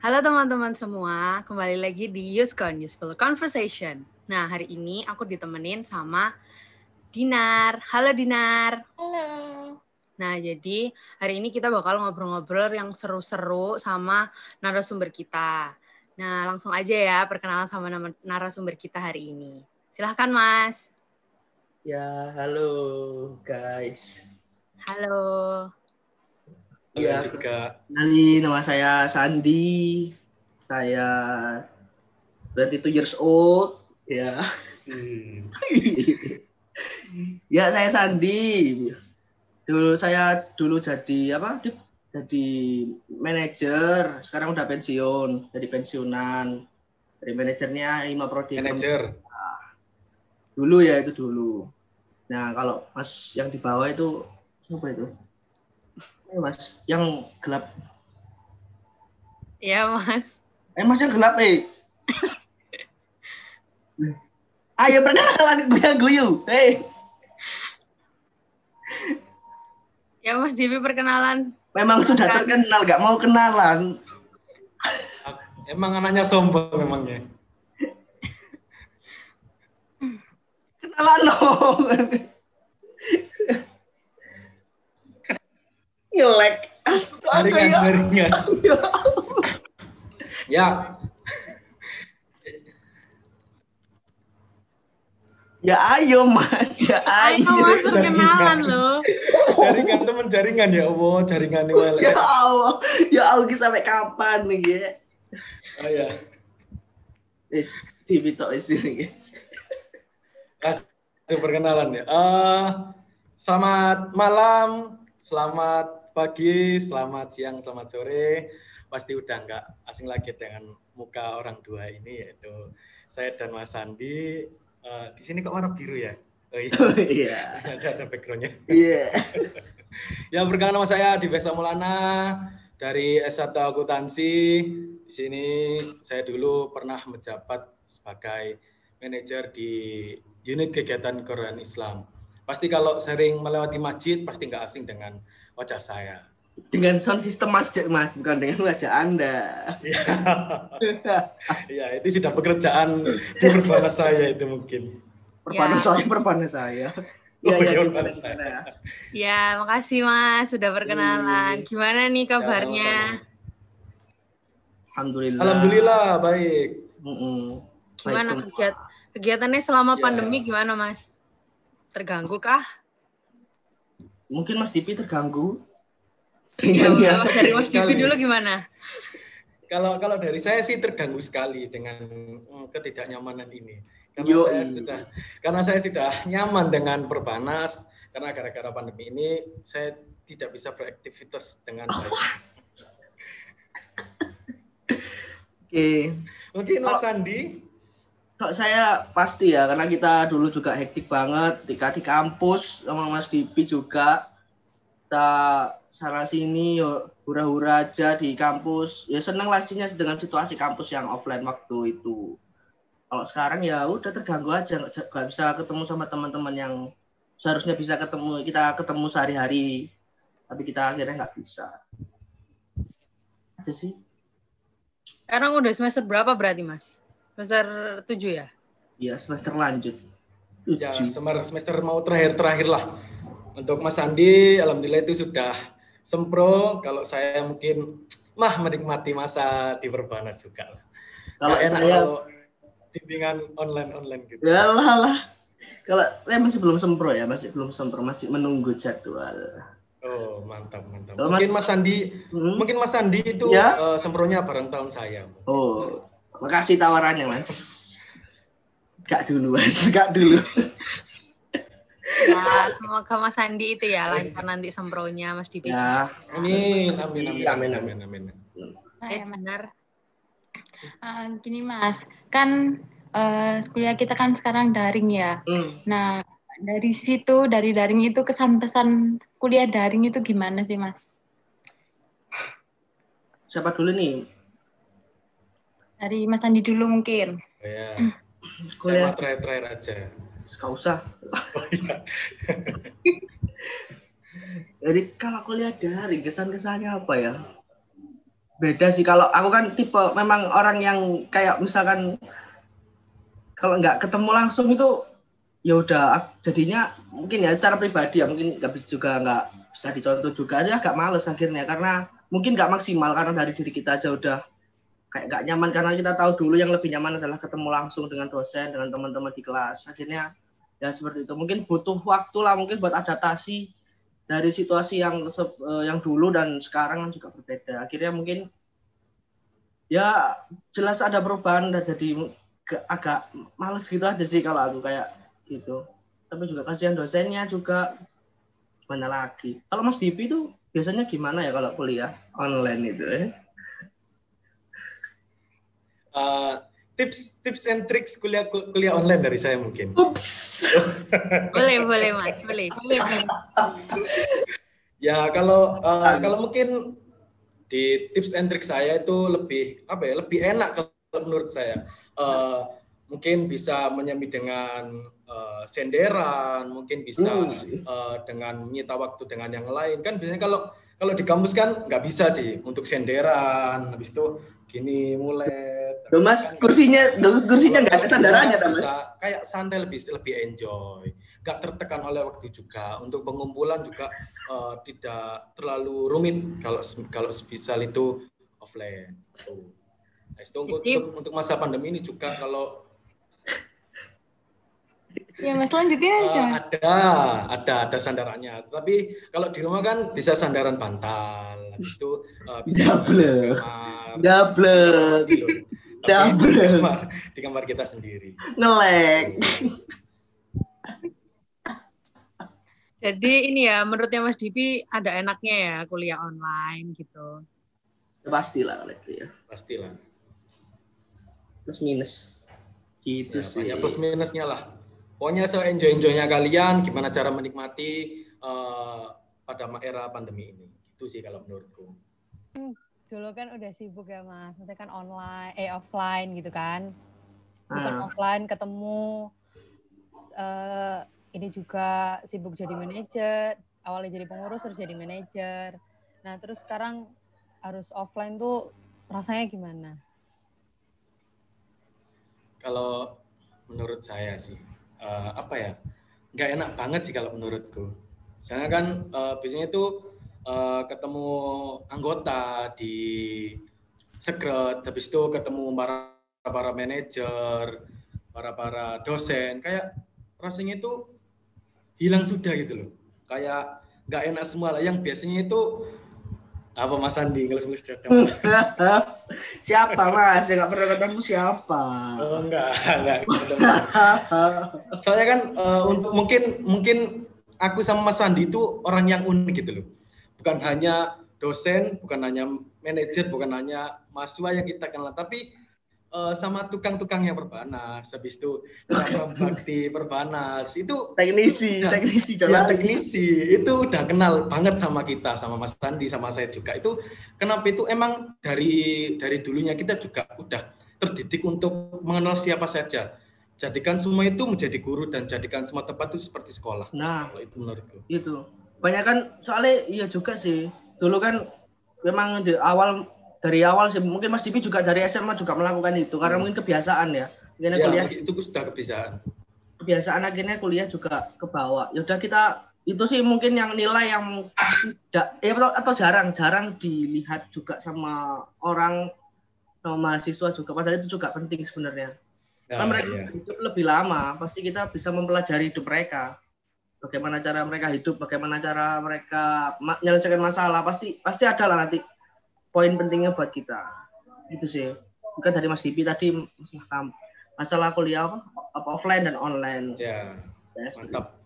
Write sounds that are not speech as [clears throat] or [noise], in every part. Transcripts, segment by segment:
Halo teman-teman semua, kembali lagi di Uscon Useful Conversation. Nah, hari ini aku ditemenin sama Dinar. Halo Dinar. Halo. Nah, jadi hari ini kita bakal ngobrol-ngobrol yang seru-seru sama narasumber kita. Nah, langsung aja ya perkenalan sama nama narasumber kita hari ini. Silahkan, Mas. Ya, halo guys. Halo. Halo Ya, juga. Nali, nama saya Sandi. Saya 22 years old. Ya. Hmm. [laughs] ya, saya Sandi. Dulu saya dulu jadi apa? Di- Jadi manajer. Sekarang udah pensiun, jadi pensiunan. Dari manajernya Ima Prodi. Manager. Dulu ya itu dulu. Nah, kalau Mas yang di bawah itu siapa itu? Eh, Mas, yang gelap Ya, Mas. Eh mas yang gelap eh. [laughs] Ayo perkenalan gue guyu. Hei, Ya, Mas Jibi perkenalan. memang sudah terkenal, gak mau kenalan. Emang anaknya sombong memangnya. Kenalan dong. Nyelek. Astaga Jaringan, ya. jaringan. Ya. Ya, Ya ayo mas, ya Ayo, ayo. Mas, perkenalan loh. jaringan teman jaringan ya Allah, jaringan ini Ya welek. Allah, ya Allah ini sampai kapan nih ya? Oh ya. Is TV tok is ini guys. Kasih perkenalan ya. Eh, selamat malam, selamat pagi, selamat siang, selamat sore. Pasti udah nggak asing lagi dengan muka orang dua ini yaitu saya dan Mas Sandi. Eh, di sini kok warna biru ya? Oh iya, [laughs] Iya. [laughs] ada, ada backgroundnya. Iya. [laughs] Ya, perkenalkan nama saya di Besa Mulana dari S1 Akuntansi. Di sini saya dulu pernah menjabat sebagai manajer di unit kegiatan Quran Islam. Pasti kalau sering melewati masjid pasti nggak asing dengan wajah saya. Dengan sound system mas, mas bukan dengan wajah anda. Ya, [laughs] itu sudah pekerjaan [laughs] di berbana saya itu mungkin. Perpana Ya. saya, perpana [laughs] saya. Oh, Iya, iya, iya, gimana, saya. gimana? Ya, makasih Mas sudah perkenalan. Iya. Gimana nih Ya, kabarnya? sama-sama. Alhamdulillah. Alhamdulillah baik. Mm-mm. Baik Gimana semua. kegiat kegiatannya selama Ya. pandemi gimana Mas? Terganggu kah? Mungkin Mas Dipi terganggu. Dengan ya. kalau dari Mas Sekali. dulu gimana? Kalau kalau dari saya sih terganggu sekali dengan mm, ketidaknyamanan ini. Karena Yoi. saya sudah karena saya sudah nyaman dengan perbanas karena gara-gara pandemi ini saya tidak bisa beraktivitas dengan baik. Oke. Mungkin Mas Oh. Sandi Kalau saya pasti ya, karena kita dulu juga hektik banget ketika di kampus sama Mas Dipi juga. Kita sana sini hura-hura aja di kampus. Ya seneng lah sihnya dengan situasi kampus yang offline waktu itu. Kalau sekarang ya udah terganggu aja, nggak bisa ketemu sama teman-teman yang seharusnya bisa ketemu kita ketemu sehari-hari, tapi kita akhirnya nggak bisa. Aja sih. Sekarang udah semester berapa berarti Mas? Semester 7 ya? Ya semester lanjut. ya Tujuh. semester semester mau terakhir-terakhir lah. Untuk Mas Sandi alhamdulillah itu sudah sempro. Kalau saya mungkin mah menikmati masa di perbanas juga lah. Kalau enak saya kalau bimbingan online-online gitu. Ya lah lah. Kalau saya masih belum sempro ya, masih belum sempro, masih menunggu jadwal. Oh, mantap, mantap. Kalau Mungkin Mas- Mas Sandi, Hmm? mungkin Mas Sandi itu Ya. eh, sempronya bareng tahun saya. Oh, makasih tawarannya mas. Gak dulu mas, gak dulu. Ya, semoga Mas Sandi itu ya lancar nanti sempronya Mas Divi. Ya, Amin, amin, amin, Amin, amin, amin. Eh, benar. Ah, gini Mas, kan eh, kuliah kita kan sekarang daring ya. hmm. Nah, dari situ, dari daring itu kesan pesan kuliah daring itu gimana sih Mas? siapa dulu nih? Dari Mas Andi dulu mungkin. Oh, [clears throat] ya. Kuliah. Saya mah terakhir-terakhir aja. Gak usah. Oh [laughs] iya. Jadi kalau kuliah daring kesan-kesannya apa ya? beda sih kalau aku kan tipe memang orang yang kayak misalkan kalau nggak ketemu langsung itu ya udah jadinya mungkin ya secara pribadi ya mungkin nggak juga nggak bisa dicontoh juga dia agak males akhirnya karena mungkin nggak maksimal karena dari diri kita aja udah kayak nggak nyaman karena kita tahu dulu yang lebih nyaman adalah ketemu langsung dengan dosen dengan teman-teman di kelas akhirnya ya seperti itu mungkin butuh waktu lah mungkin buat adaptasi dari situasi yang eh, yang dulu dan sekarang juga berbeda. Akhirnya mungkin ya jelas ada perubahan dan jadi agak males gitu aja sih kalau aku kayak gitu. Tapi juga kasihan dosennya juga mana lagi. Kalau Mas Dipi itu biasanya gimana ya kalau kuliah online itu eh? Uh, tips tips and tricks kuliah kuliah online dari saya mungkin. Ups. [laughs] boleh boleh mas, boleh. boleh, ya kalau uh, kalau mungkin di tips and tricks saya itu lebih apa ya lebih enak kalau menurut saya. Uh, mungkin bisa menyambi dengan uh, senderan, mungkin bisa uh, dengan menyita waktu dengan yang lain. Kan biasanya kalau kalau di kampus kan nggak bisa sih untuk senderan, habis itu gini mulai. Loh mas, kursinya kursinya nggak ada sandarannya, mas. Kayak santai lebih lebih enjoy, nggak tertekan oleh waktu juga. Untuk pengumpulan juga uh, tidak terlalu rumit kalau kalau sebisal itu offline. Tuh. Nah, itu untuk, untuk masa pandemi ini juga kalau Ya Mas lanjutin aja. Uh, ada, ada, ada sandarannya. Tapi kalau di rumah kan bisa sandaran bantal. Habis itu uh, bisa double. Double. Double. Di kamar, di kamar kita sendiri. Ngelek. Jadi ini ya, menurutnya Mas Dipi ada enaknya ya kuliah online gitu. Pastilah kalau itu ya. Pastilah. Plus minus. Gitu ya, sih. Banyak plus minusnya lah Pokoknya se-enjoy-enjoynya kalian, gimana cara menikmati uh, pada era pandemi ini. Itu sih kalau menurutku. Hmm, dulu kan udah sibuk ya mas, nanti kan online, eh offline gitu kan. Bukan hmm. offline ketemu, uh, ini juga sibuk jadi manajer, awalnya jadi pengurus terus jadi manajer. Nah terus sekarang harus offline tuh rasanya gimana? Kalau menurut saya sih, uh, apa ya nggak enak banget sih kalau menurutku soalnya kan uh, biasanya itu uh, ketemu anggota di sekret habis itu ketemu para para manajer para para dosen kayak rasanya itu hilang sudah gitu loh kayak nggak enak semua lah yang biasanya itu apa Mas Andi ngelus-ngelus [laughs] dada? siapa Mas? Ya nggak pernah ketemu siapa? Oh, enggak, enggak. Soalnya kan uh, untuk mungkin mungkin aku sama Mas Andi itu orang yang unik gitu loh. Bukan hanya dosen, bukan hanya manajer, bukan hanya mahasiswa yang kita kenal, tapi uh, sama tukang-tukang yang perbanas, habis itu [laughs] bakti perbanas, itu teknisi, udah, teknisi ya, teknisi itu udah kenal banget sama kita, sama Mas Tandi, sama saya juga. Itu kenapa itu emang dari dari dulunya kita juga udah terdidik untuk mengenal siapa saja. Jadikan semua itu menjadi guru dan jadikan semua tempat itu seperti sekolah. Nah, itu menurutku. Itu. Banyak kan soalnya iya juga sih. Dulu kan memang di awal dari awal sih mungkin Mas Dipi juga dari SMA juga melakukan itu karena hmm. mungkin kebiasaan ya. Akhirnya ya, kuliah itu sudah kebiasaan. Kebiasaan akhirnya kuliah juga ke bawah. Ya udah kita itu sih mungkin yang nilai yang tidak ya atau, atau jarang jarang dilihat juga sama orang sama mahasiswa juga padahal itu juga penting sebenarnya. Ya, Karena mereka ya. hidup lebih lama, pasti kita bisa mempelajari hidup mereka. Bagaimana cara mereka hidup, bagaimana cara mereka menyelesaikan masalah, pasti pasti ada lah nanti poin pentingnya buat kita itu sih bukan dari Mas Dipi tadi masalah masalah kuliah apa, apa offline dan online ya, ya mantap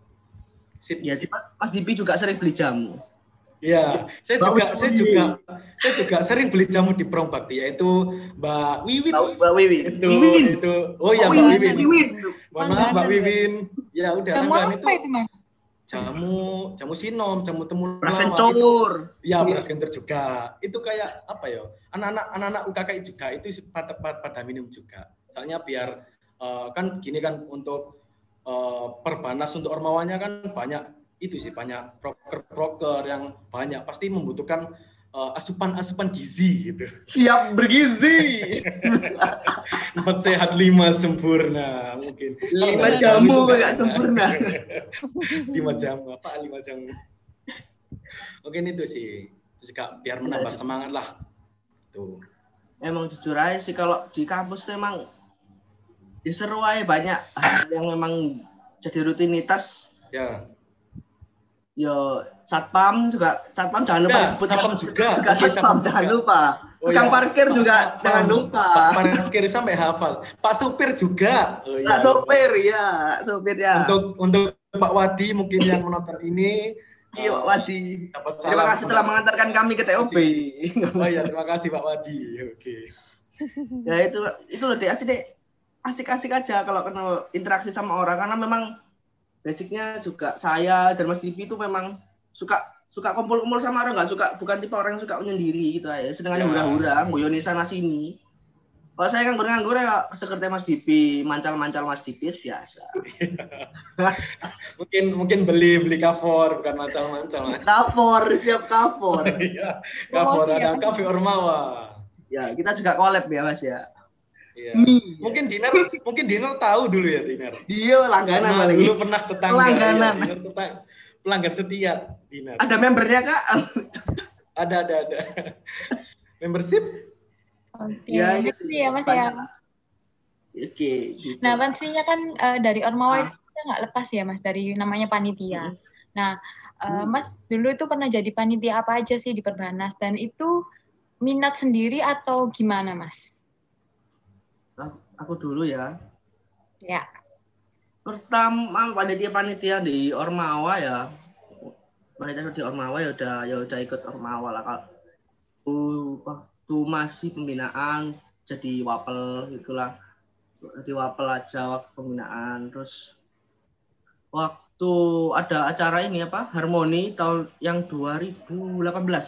Sip. ya Mas Dipi juga sering beli jamu Iya, saya juga saya juga saya juga sering beli jamu di Prong Bakti yaitu Mbak Wiwin. Mbak Wiwin. Itu Wiwin. itu oh ya Mbak Wiwin. Wiwin. Maaf Mbak Wiwin. Ya udah langgan itu. itu Mas? Jamu jamu sinom jamu temulawak beras kencur. Iya beras kencur juga. Itu kayak apa ya anak-anak anak-anak UKKI juga itu pada, pada minum juga. Soalnya biar uh, kan gini kan untuk uh, perbanas untuk ormawanya kan banyak itu sih banyak broker-broker yang banyak. Pasti membutuhkan uh, asupan-asupan gizi gitu. [laughs] Siap bergizi. Empat sehat lima sempurna mungkin. Lima jamu nggak sempurna. [laughs] lima jamu apa lima jamu? Mungkin itu sih. Terus kak biar menambah semangat lah. Tuh. Emang jujur aja sih kalau di kampus tuh emang ya seru aja banyak hal yang memang jadi rutinitas. Ya. Yo satpam juga satpam jangan lupa Ya, disebut satpam juga. juga satpam satpam jangan lupa. Oh, Tukang ya. parkir Pak juga Satpam, jangan lupa. Pak parkir sampai hafal. Pak supir juga. Oh, iya. Pak sopir ya, sopir ya. Untuk untuk Pak Wadi mungkin yang menonton ini. Iya, Pak Wadi. Terima kasih telah mengantarkan kami ke TOP. Oh iya, terima kasih Pak Wadi. Oke. [laughs] ya itu itu loh deh asik deh asik-asik aja kalau kenal interaksi sama orang karena memang basicnya juga saya dan Mas Divi itu memang suka suka kumpul-kumpul sama orang nggak suka bukan tipe orang yang suka menyendiri gitu aja sedangkan Ya. hura-hura nguyoni sana sini kalau saya kan nganggur ya sekerti Mas Divi mancal-mancal Mas Divi biasa [laughs] Mungkin mungkin beli beli cover bukan macam-macam. Mas. kapor siap kapor [laughs] Iya, cover Promosi ya, ada Mas. Cafe Ormawa. ya kita juga collab ya Mas ya Iya. Mie. Mungkin Dinar mungkin Dinar tahu dulu ya Dinar. dia langganan paling dulu pernah tetangga. Langganan. Iya, Dinar tetang- pelanggan setia Dinar. ada membernya kak [laughs] Ada ada ada. [laughs] Membership? Oke, Ya, gitu gitu. ya Mas ya. Oke, gitu. Nah, pastinya kan eh, dari Ormawa Ah. itu kita nggak lepas ya, Mas, dari namanya panitia. Nah, eh, Hmm. Mas dulu itu pernah jadi panitia apa aja sih di Perbanas dan itu minat sendiri atau gimana, Mas? aku dulu ya. Ya. Pertama panitia-panitia di Ormawa ya. Panitia di Ormawa ya udah ya udah ikut Ormawa lah kalau waktu masih pembinaan jadi wapel gitulah. Jadi wapel aja waktu pembinaan terus waktu ada acara ini apa harmoni tahun yang 2018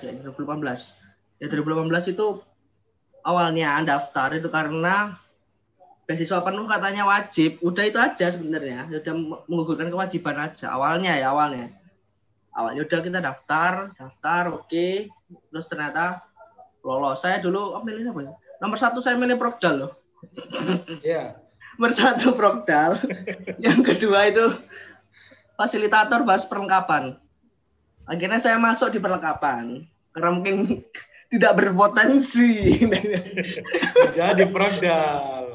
ya 2018 ya 2018 itu awalnya daftar itu karena beasiswa penuh katanya wajib. Udah itu aja sebenarnya. Udah menggugurkan kewajiban aja. Awalnya ya awalnya. Awalnya udah kita daftar daftar oke. Terus ternyata lolos. Saya dulu oh, milih apa ya? Nomor satu saya milih prokdal loh. Iya. [laughs] nomor satu prokdal [laughs] yang kedua itu fasilitator bahas perlengkapan. Akhirnya saya masuk di perlengkapan. Karena mungkin [laughs] tidak berpotensi. Jadi prodal.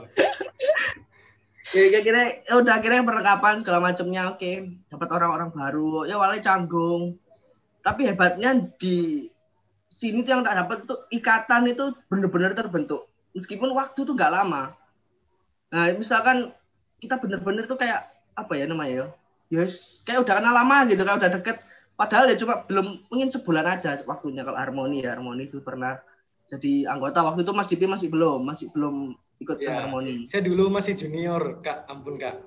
Ya kira-kira ya udah akhirnya perlengkapan segala macamnya oke. Dapat orang-orang baru. Ya awalnya canggung. Tapi hebatnya di sini tuh yang tak dapat tuh ikatan itu benar-benar terbentuk. Meskipun waktu tuh nggak lama. Nah misalkan kita bener-bener tuh kayak apa ya namanya ya? Yes kayak udah kenal lama gitu kayak udah deket. Padahal ya cuma belum mungkin sebulan aja waktunya. Kalau harmoni ya harmoni itu pernah jadi anggota. Waktu itu Mas Dipi masih belum masih belum ikut Ya. harmoni Saya dulu masih junior, Kak. Ampun, Kak.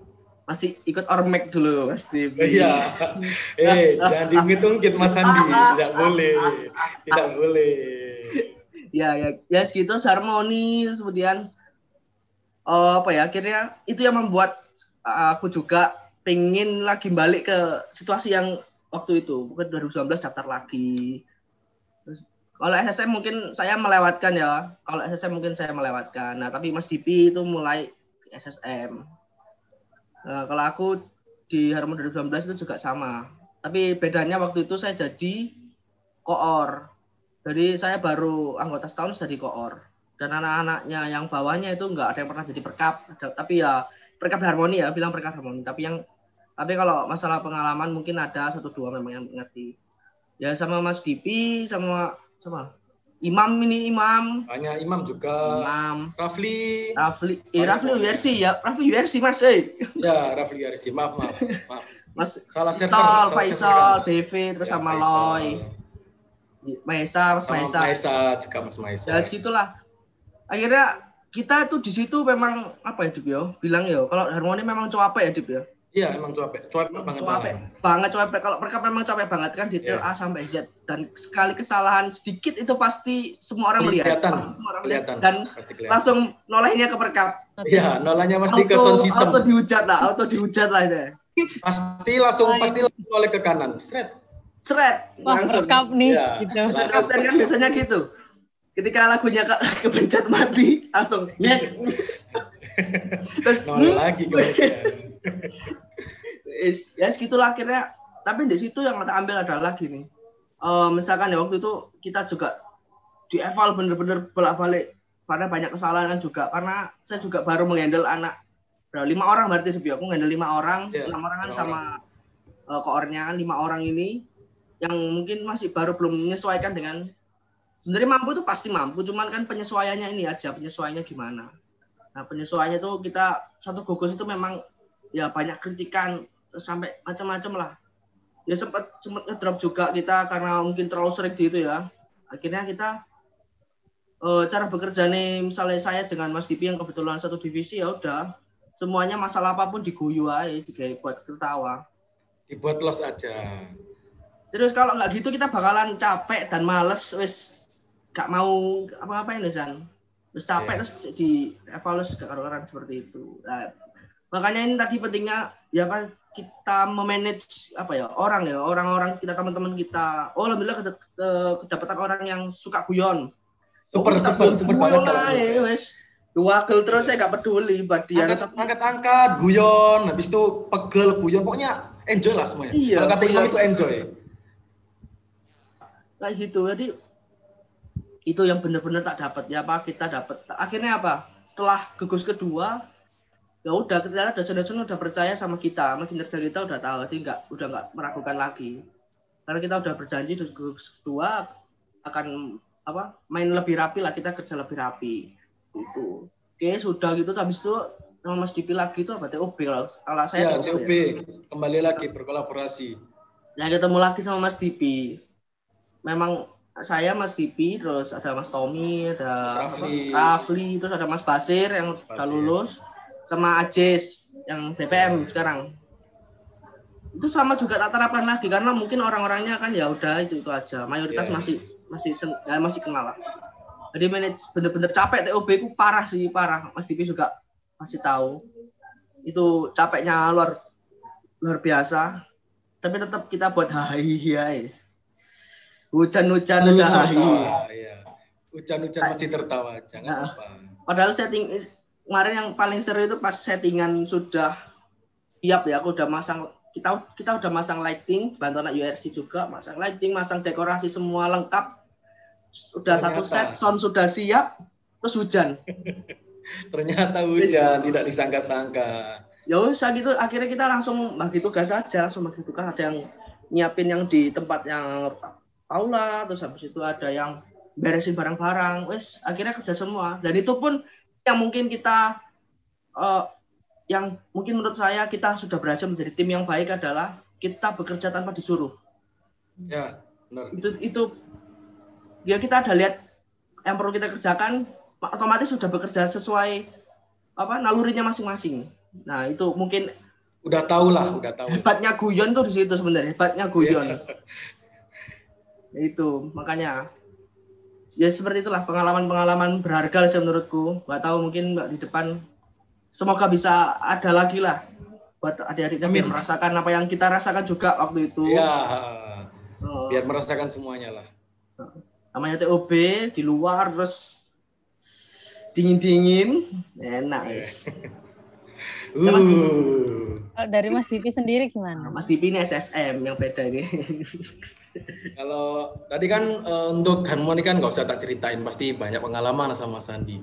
masih ikut ormek dulu Mas Oh, Iya. [laughs] Eh, jangan diungkit-ungkit Mas Andi. Tidak boleh. Tidak boleh. ya ya ya segitu harmoni terus kemudian eh, apa ya akhirnya itu yang membuat uh, aku juga pengen lagi balik ke situasi yang waktu itu mungkin 2019 daftar lagi kalau SSM mungkin saya melewatkan ya. Kalau SSM mungkin saya melewatkan. Nah tapi Mas Dipi itu mulai SSM nah, kalau aku di Harmoni 2019 itu juga sama. Tapi bedanya waktu itu saya jadi koor. Jadi saya baru anggota setahun jadi koor. Dan anak-anaknya yang bawahnya itu nggak ada yang pernah jadi perkap. Tapi ya perkap harmoni ya bilang perkap harmoni. Tapi yang tapi kalau masalah pengalaman mungkin ada satu dua memang yang ngerti. Ya sama Mas Dipi sama sama Imam ini Imam Banyak imam juga. Imam Rafli. Rafli eh, Rafli URC ya Rafli URC Mas eh. Ya, Rafli Arisi. Maaf, maaf. maaf. [laughs] Mas Salah server. Faisal Faisal. BV terus Ya, sama Faisal. Loy Maesa Mas Sama Maesa Maesa juga Mas Maesa. ya segitulah akhirnya kita tuh di situ memang apa ya Dip ya bilang ya kalau harmoni memang cuape ya Dip ya Iya, emang cuapek. Cuapek banget. cuape Bang. banget cuape kalau perkap memang cuape banget kan detail Iya. A sampai Z dan sekali kesalahan sedikit itu pasti semua orang melihat Kelihatan, semua orang lihat. kelihatan. dan Pasti kelihatan. langsung nolehnya ke perkap Iya, nolanya pasti ke sound auto, system. auto dihujat lah auto dihujat lah itu Pasti langsung pasti langsung oleh ke kanan. Straight. seret Wah, langsung. rekap nih. Iya. Gitu. Absen kan biasanya gitu. Ketika lagunya ke [laughs] kepencet mati, langsung. [laughs] Terus Nol hmm, lagi kemudian. Is- ya segitulah akhirnya. Tapi di situ yang kita ambil adalah gini. Eh, misalkan ya waktu itu kita juga di eval bener-bener bolak-balik. Karena banyak kesalahan juga. Karena saya juga baru menghandle anak berapa, lima orang berarti Devi. aku menghandle lima orang. Iya, enam orang kan sama eh, koornya kan lima orang ini. Yang mungkin masih baru belum menyesuaikan dengan sebenarnya mampu itu pasti mampu. Cuman kan penyesuaiannya ini aja. Penyesuaiannya gimana? Nah penyesuaiannya itu kita satu gugus itu memang ya banyak kritikan sampai macam-macam lah ya sempat sempat ngedrop juga kita karena mungkin terlalu sering di itu ya akhirnya kita eh, cara bekerja nih misalnya saya dengan Mas Dipi yang kebetulan satu divisi ya udah semuanya masalah apa pun diguyu aja digawe buat ketawa Dibuat los aja. Terus kalau nggak gitu kita bakalan capek dan males wis gak mau apa-apain loh San. Terus capek Iya. terus di evaluasi ke orang seperti itu. Nah, makanya ini tadi pentingnya ya kan kita memanage apa ya orang ya orang-orang kita teman-teman kita. Oh alhamdulillah kedap- ke- kedapatan orang yang suka guyon. Super, Oh, super, super guyon banget saya. wes. Wakil terus saya gak peduli buat dia. angkat, angkat angkat guyon habis itu pegel guyon pokoknya enjoy lah semuanya Iya, kalau kata Imam iya. itu enjoy kayak gitu jadi itu yang benar-benar tak dapat ya apa kita dapat akhirnya apa setelah gugus kedua ya udah kita dosen-dosen udah percaya sama kita sama kinerja kita udah tahu jadi nggak udah nggak meragukan lagi. Karena kita udah berjanji di gugus kedua akan apa main lebih rapi lah kita kerja lebih rapi. Itu oke sudah gitu habis itu sama Mas Dipi lagi itu apa TOB kalau kalau saya ya TOB kembali lagi berkolaborasi. Ya ketemu lagi sama Mas Dipi. Memang saya Mas Dipi, terus ada Mas Tommy, ada Mas Rafli. Rafli, terus ada Mas Basir yang udah lulus, sama Ajes yang BPM sekarang. Itu sama juga tak terapkan lagi karena mungkin orang-orangnya kan ya udah itu itu aja. Mayoritas Iya. masih masih sen- ya, masih kenal lah. Jadi manage bener-bener capek TOB ku parah sih parah. Mas Dipi juga masih tahu. Itu capeknya luar luar biasa tapi tetap kita buat hahi ya hujan-hujan usaha Tertawa, iya. hujan-hujan masih tertawa jangan Nah. apa padahal setting kemarin yang paling seru itu pas settingan sudah siap ya aku udah masang kita kita udah masang lighting bantu anak URC juga masang lighting masang dekorasi semua lengkap. Sudah satu set sound sudah siap terus hujan. [laughs] Ternyata hujan tidak disangka-sangka. Ya usah gitu akhirnya kita langsung bagi tugas aja langsung bagi tugas. Ada yang nyiapin yang di tempat yang Paula terus habis itu ada yang beresin barang-barang. Wes akhirnya kerja semua. Dan itu pun yang mungkin kita eh, yang mungkin menurut saya kita sudah berhasil menjadi tim yang baik adalah kita bekerja tanpa disuruh. Ya benar. Itu itu ya kita ada lihat yang perlu kita kerjakan otomatis sudah bekerja sesuai apa nalurinya masing-masing. Nah itu mungkin udah tahu lah udah tahu. hebatnya guyon tuh di situ sebenarnya hebatnya guyon. Ya. Itu makanya ya seperti itulah pengalaman-pengalaman berharga sih menurutku. Nggak tahu mungkin Mbak di depan. Semoga bisa ada lagi lah buat adik-adiknya biar Amin. merasakan apa yang kita rasakan juga waktu itu. Ya biar merasakan semuanya lah. Namanya TOB di luar terus dingin-dingin. Enak guys. [laughs] Mas. uh Kalau dari Mas Divi sendiri gimana? Mas Dipi ini SSM yang beda ini Kalau tadi kan eh, untuk harmoni kan nggak usah tak ceritain, pasti banyak pengalaman sama Sandi.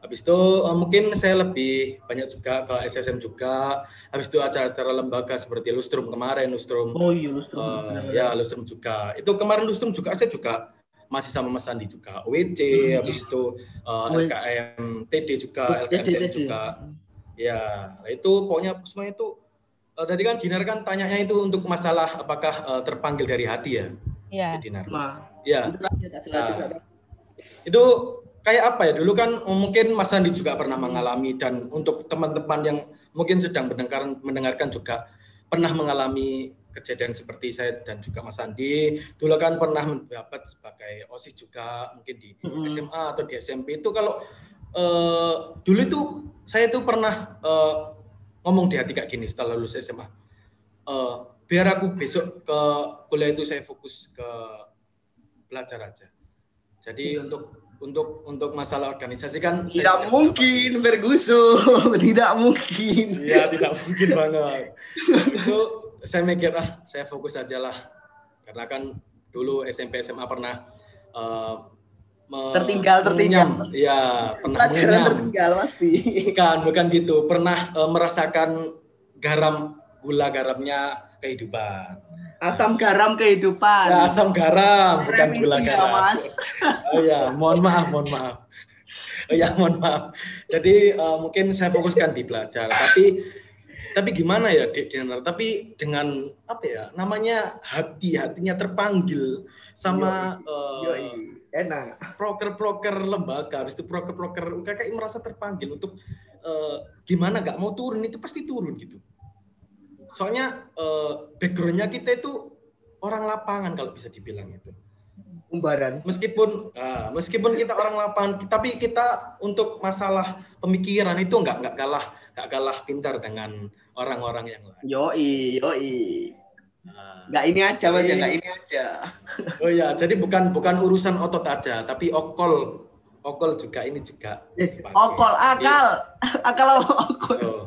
Habis itu eh, mungkin saya lebih banyak juga ke SSM juga. Habis itu acara-acara lembaga seperti Lustrum kemarin, Lustrum oh iya lustrum eh, ya Lustrum juga. Itu kemarin Lustrum juga saya juga masih sama Mas Sandi juga. OWC, habis itu eh, Oh, LKM TD juga, TD. LKM juga. Ya, itu pokoknya semuanya itu eh, tadi kan Dinar kan tanyanya itu untuk masalah apakah eh, terpanggil dari hati ya, Ya. Dinar. nah Ya, Nah. Itu kayak apa ya? Dulu kan mungkin Mas Sandi juga pernah mengalami dan untuk teman-teman yang mungkin sedang mendengarkan mendengarkan juga pernah mengalami kejadian seperti saya dan juga Mas Sandi. Dulu kan pernah mendapat sebagai OSIS juga mungkin di. SMA atau di SMP itu kalau eh, dulu itu saya itu pernah eh, ngomong di hati kayak gini setelah lulus SMA. Eh, biar aku besok ke kuliah itu saya fokus ke belajar aja. Jadi untuk untuk untuk masalah organisasi kan Tidak mungkin Ferguson, [laughs] tidak mungkin. Iya, tidak mungkin banget. itu saya mikir ah, saya fokus aja lah. Karena kan dulu SMP SMA pernah me- Tertinggal, tertinggal. Iya, pernah Pelajaran tertinggal pasti. Bukan, bukan gitu. Pernah eh, merasakan garam gula garamnya kehidupan. Asam garam kehidupan. Ya, asam garam, bukan Remisi gula ya, garam. Mas. Oh ya, mohon maaf, mohon maaf. Oh ya, mohon maaf. Jadi eh, mungkin saya fokuskan di belajar, tapi tapi gimana ya, Dek Dinar? Tapi dengan apa ya? Namanya hati, hatinya terpanggil sama eh, Yoi, enak. proker-proker lembaga, habis itu proker-proker UKKI merasa terpanggil untuk eh, gimana nggak mau turun itu pasti turun gitu. Soalnya eh, backgroundnya kita itu orang lapangan kalau bisa dibilang itu Umbaran. meskipun ah, meskipun kita orang lapangan tapi kita untuk masalah pemikiran itu nggak nggak kalah nggak kalah pintar dengan orang-orang yang lain. Yoi, yoi. Ah. Nggak ini aja mas ya, nggak ini aja. Oh ya, jadi bukan bukan urusan otot aja, tapi okol okol juga ini juga. dipakai. Okol, akal. [laughs] Akal apa okol? Oh.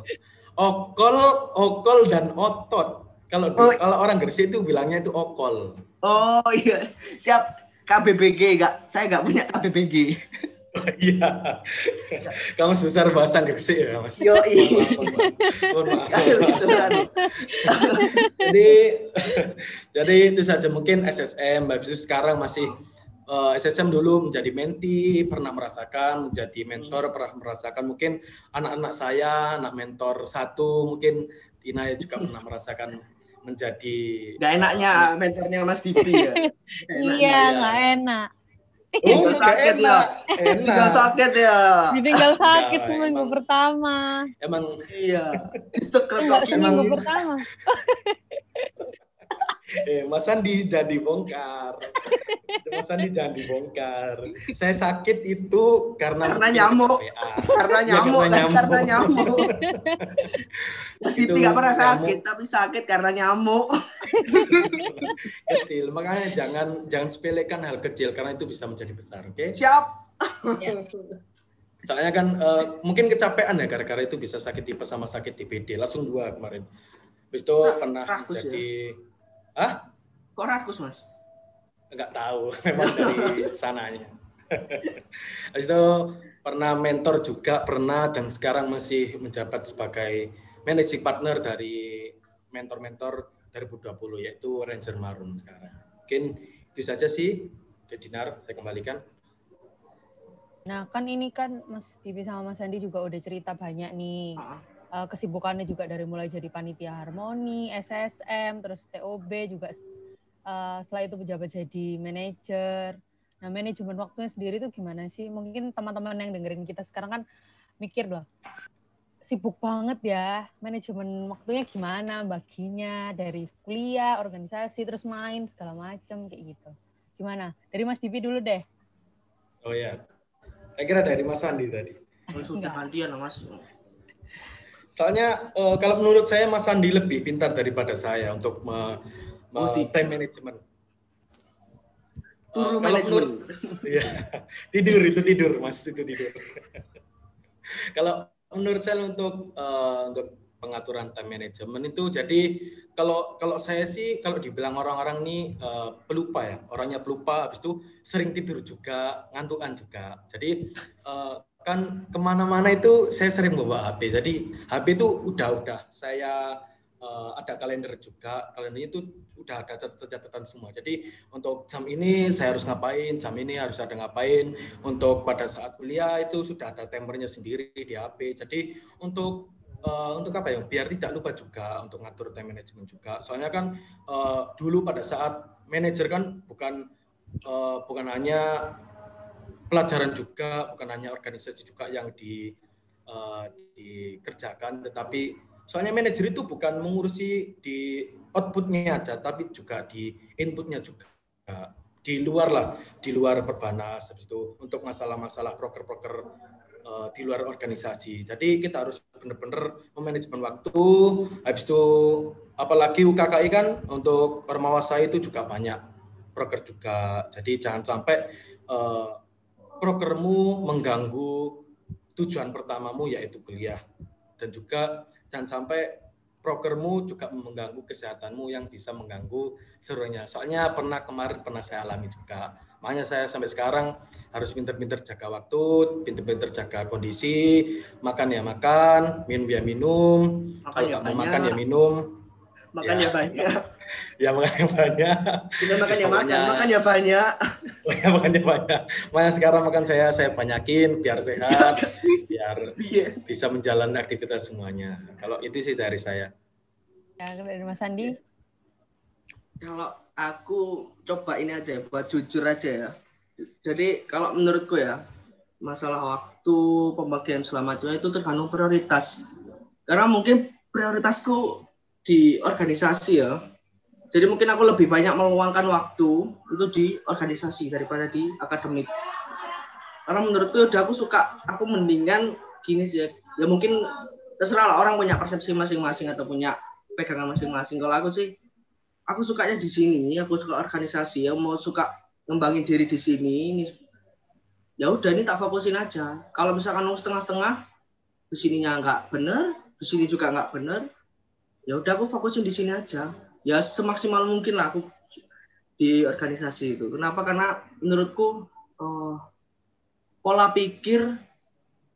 Okol, okol dan otot. Kalau di- Oh. kalau orang Gresik itu bilangnya itu okol. Oh iya, siap. KBBG, nggak, saya nggak punya KBBG. [laughs] [laughs] Iya. Kamu sebesar bahasa Gresik ya, Mas. Yoi. Mohon maaf, [laughs] jadi [laughs] jadi itu saja mungkin SSM habis itu sekarang masih eh, SSM dulu menjadi menti pernah merasakan menjadi mentor pernah merasakan mungkin anak-anak saya anak mentor satu mungkin Inaya juga pernah merasakan menjadi Nggak enaknya mentornya Mas Dipi ya. Enaknya. Iya, ya. nggak enak. Oh Tinggal sakit enak enak Tinggal sakit ya. Ditinggal sakit Ya, seminggu emang. pertama. emang Iya. Disekret kok. seminggu emang- pertama. [laughs] eh Mas Andi jangan dibongkar Mas Andi jangan dibongkar saya sakit itu karena Karena nyamuk. kecapean. Karena Ya, nyamuk, karena kan, karena nyamuk. nyamuk. [laughs] Mas Dipi Itu nggak pernah nyamuk. sakit, tapi sakit karena nyamuk. [laughs] kecil makanya jangan jangan sepelekan hal kecil karena itu bisa menjadi besar oke Siap. [laughs] soalnya kan eh, mungkin kecapean ya gara-gara itu bisa sakit tipes sama sakit DPD langsung dua kemarin Habis itu Ra- pernah ya? Jadi ah Kok rakus, Mas? nggak tahu [laughs] memang dari sananya [laughs] Habis itu pernah mentor juga pernah dan sekarang masih menjabat sebagai managing partner dari mentor-mentor 2020 yaitu Ranger Marun sekarang. Mungkin itu saja sih, Dedinar, saya kembalikan. Nah, kan ini kan Mas Divi sama Mas Andi juga udah cerita banyak nih. Ah. Eh, kesibukannya juga dari mulai jadi panitia harmoni, SSM, terus TOB juga eh, setelah itu pejabat jadi manajer. Nah, manajemen waktunya sendiri tuh gimana sih? Mungkin teman-teman yang dengerin kita sekarang kan mikir loh, sibuk banget ya, manajemen waktunya gimana, baginya dari kuliah, organisasi, terus main, segala macam kayak gitu. Gimana? Dari Mas Divi dulu deh. Oh ya, saya kira dari Mas Andi tadi. Oh, sudah gantian, Mas. Soalnya eh, kalau menurut saya Mas Andi lebih pintar daripada saya untuk me, me- Oh, time management. Manajemen. menurut- Iya, [laughs] tidur itu tidur, Mas itu tidur. [laughs] kalau menurut saya untuk eh, untuk pengaturan time management itu jadi kalau kalau saya sih kalau dibilang orang-orang nih eh, pelupa ya, orangnya pelupa, habis itu sering tidur juga, ngantukan juga. Jadi eh, kan ke mana-mana itu saya sering bawa HP. Jadi HP itu udah udah saya eh, ada kalender juga, kalendernya itu udah ada catatan-catatan semua. Jadi untuk jam ini saya harus ngapain, jam ini harus ada ngapain. Untuk pada saat kuliah itu sudah ada timernya sendiri di HP. Jadi untuk eh, untuk apa ya? Biar tidak lupa juga untuk ngatur time management juga. Soalnya kan eh, dulu pada saat manajer kan bukan eh, bukan hanya pelajaran juga, bukan hanya organisasi juga yang di eh, dikerjakan, tetapi soalnya manajer itu bukan mengurusi di outputnya aja, tapi juga di inputnya juga di luar lah, di luar perbanas, habis itu untuk masalah-masalah proker-proker eh, di luar organisasi. Jadi kita harus benar-benar memanajemen waktu, habis itu apalagi UKKI kan untuk ormawa saya itu juga banyak proker juga. Jadi jangan sampai uh, prokermu mengganggu tujuan pertamamu yaitu kuliah dan juga jangan sampai prokermu juga mengganggu kesehatanmu yang bisa mengganggu serunya. Soalnya pernah kemarin pernah saya alami juga. Makanya saya sampai sekarang harus pinter-pinter jaga waktu, pinter-pinter jaga kondisi, makan ya makan, minum ya minum, makan kalau ya mau makan ya minum. Makan ya, ya banyak. Ya makan [laughs] yang banyak. Kita makan ya makan, makan ya banyak. ya [laughs] makan ya banyak. Makanya sekarang makan saya saya banyakin biar sehat, [laughs] biar iya. bisa menjalani aktivitas semuanya. Kalau itu sih dari saya. Ya, dari Mas Andi. Kalau aku coba ini aja ya, buat jujur aja ya. Jadi kalau menurutku ya, masalah waktu pembagian selamatnya itu tergantung prioritas. Karena mungkin prioritasku di organisasi ya. Jadi mungkin aku lebih banyak meluangkan waktu itu di organisasi daripada di akademik. Karena menurutku udah aku suka, aku mendingan gini sih ya. Ya mungkin terserah lah orang punya persepsi masing-masing atau punya pegangan masing-masing. Kalau aku sih aku sukanya di sini, aku suka organisasi, ya mau suka ngembangin diri di sini, ini ya udah ini tak fokusin aja. Kalau misalkan mau setengah-setengah, di sininya nggak bener, di sini juga nggak bener, ya udah aku fokusin di sini aja. Ya semaksimal mungkin lah aku di organisasi itu. Kenapa? Karena menurutku oh, pola pikir,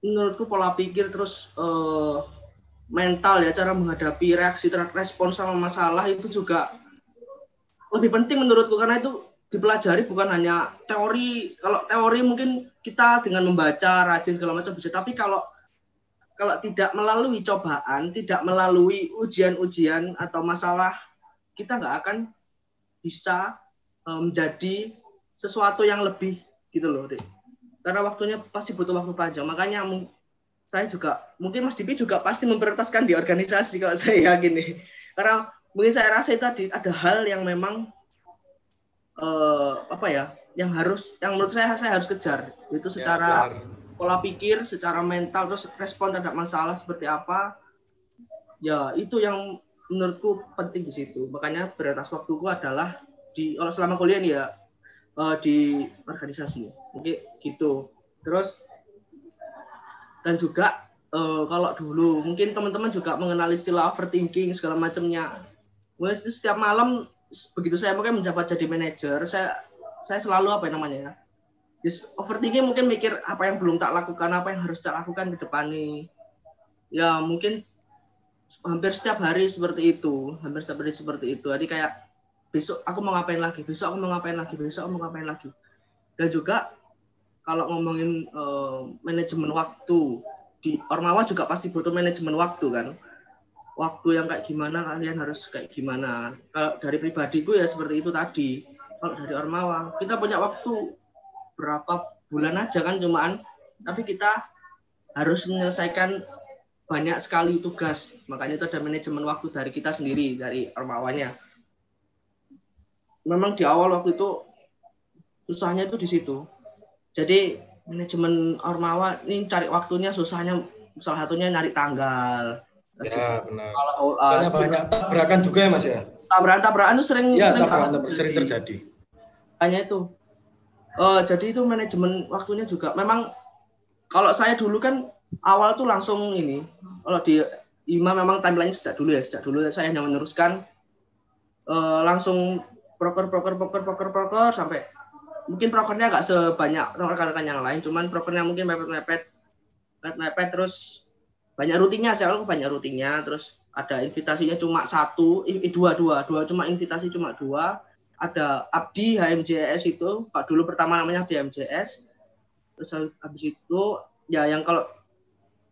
menurutku pola pikir terus uh, mental ya cara menghadapi reaksi terhadap respon sama masalah itu juga lebih penting menurutku karena itu dipelajari bukan hanya teori. Kalau teori mungkin kita dengan membaca rajin segala macam bisa, tapi kalau kalau tidak melalui cobaan, tidak melalui ujian-ujian atau masalah, kita nggak akan bisa eh, menjadi sesuatu yang lebih gitu loh, Dek. Karena waktunya pasti butuh waktu panjang. Makanya saya juga mungkin Mas Dipi juga pasti memprioritaskan di organisasi kalau [laughs] saya yakin nih. Karena mungkin saya rasa itu tadi ada hal yang memang uh, apa ya yang harus yang menurut saya saya harus kejar itu secara ya, pola pikir secara mental terus respon terhadap masalah seperti apa ya itu yang menurutku penting di situ makanya prioritas waktuku adalah di kalau selama kuliah nih ya uh, di organisasi mungkin gitu terus dan juga uh, kalau dulu mungkin teman-teman juga mengenal istilah overthinking segala macamnya Wes setiap malam begitu saya mungkin menjabat jadi manajer, saya saya selalu apa yang namanya ya? Overthinking mungkin mikir apa yang belum tak lakukan, apa yang harus tak lakukan ke depan nih. Ya mungkin hampir setiap hari seperti itu, hampir setiap hari seperti itu. Jadi kayak besok aku mau ngapain lagi, besok aku mau ngapain lagi, besok aku mau ngapain lagi. Dan juga kalau ngomongin uh, manajemen waktu di Ormawa juga pasti butuh manajemen waktu kan? Waktu yang kayak gimana? Kalian harus kayak gimana? Kalau dari pribadiku ya seperti itu tadi. Kalau dari Ormawa kita punya waktu berapa bulan aja kan cuman tapi kita harus menyelesaikan banyak sekali tugas makanya itu ada manajemen waktu dari kita sendiri dari Ormawanya memang di awal waktu itu susahnya itu di situ jadi manajemen Ormawa ini cari waktunya susahnya salah satunya nyari tanggal Ya benar. Kalau uh, banyak tabrakan juga ya mas ya. Tabrakan-tabrakan itu sering ya, sering, tabrakan, tabrakan, sering terjadi. Hanya itu. Uh, jadi itu manajemen waktunya juga. Memang kalau saya dulu kan awal tuh langsung ini. Kalau di IMA memang timeline sejak dulu ya. Sejak dulu saya hanya meneruskan uh, langsung proker proker proker proker proker sampai mungkin prokernya nggak sebanyak rekan-rekan yang lain. Cuman prokernya mungkin mepet mepet mepet mepet terus banyak rutinnya kalau banyak rutinnya terus ada invitasinya cuma satu dua dua dua cuma invitasi cuma dua ada Abdi HMJS itu Pak dulu pertama namanya Abdi HMJS terus habis itu ya yang kalau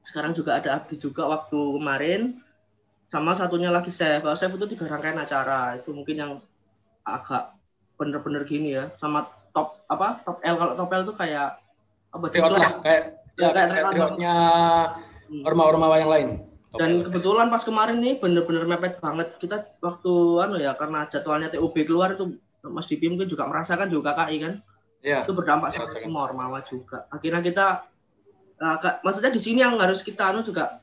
sekarang juga ada Abdi juga waktu kemarin. Sama satunya lagi Chef. Kalau Chef itu tiga rangkaian acara. Itu mungkin yang agak bener-bener gini ya. Sama top apa top L. Kalau top L itu kayak apa triot lah. kayak ya, kayak, kayak triotnya Hmm. orma-orma yang lain. Dan kebetulan pas kemarin nih bener-bener mepet banget. Kita waktu anu ya karena jadwalnya TUB keluar itu Mas Dipi mungkin juga merasakan juga KI kan. Ya, itu berdampak sama semua ormawa juga. Akhirnya kita nah, maksudnya di sini yang harus kita anu juga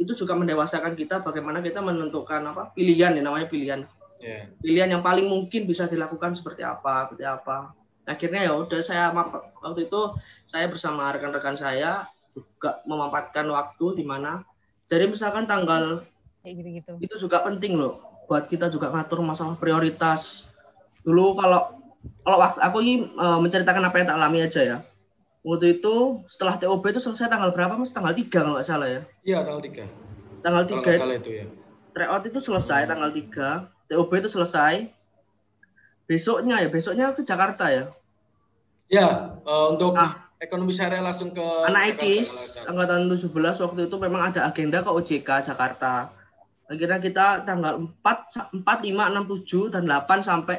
itu juga mendewasakan kita bagaimana kita menentukan apa pilihan ya namanya pilihan Ya. pilihan yang paling mungkin bisa dilakukan seperti apa seperti apa akhirnya ya udah saya waktu itu saya bersama rekan-rekan saya juga memampatkan waktu di mana jadi misalkan tanggal Kayak gitu-gitu. itu juga penting loh buat kita juga ngatur masalah prioritas dulu kalau kalau waktu aku ini eh, menceritakan apa yang tak alami aja ya waktu itu setelah TOB itu selesai tanggal berapa mas tanggal 3 kalau nggak salah ya Iya, tanggal tiga. tanggal Kalau 3 nggak salah itu ya. tryout itu selesai tanggal 3 TOB itu selesai besoknya ya besoknya ke Jakarta ya Ya, eh, untuk Ah. ekonomi syariah langsung ke anak kalau salah. angkatan 17 waktu itu memang ada agenda ke OJK Jakarta akhirnya kita tanggal 4 sa- 4 5 6 7 dan 8 sampai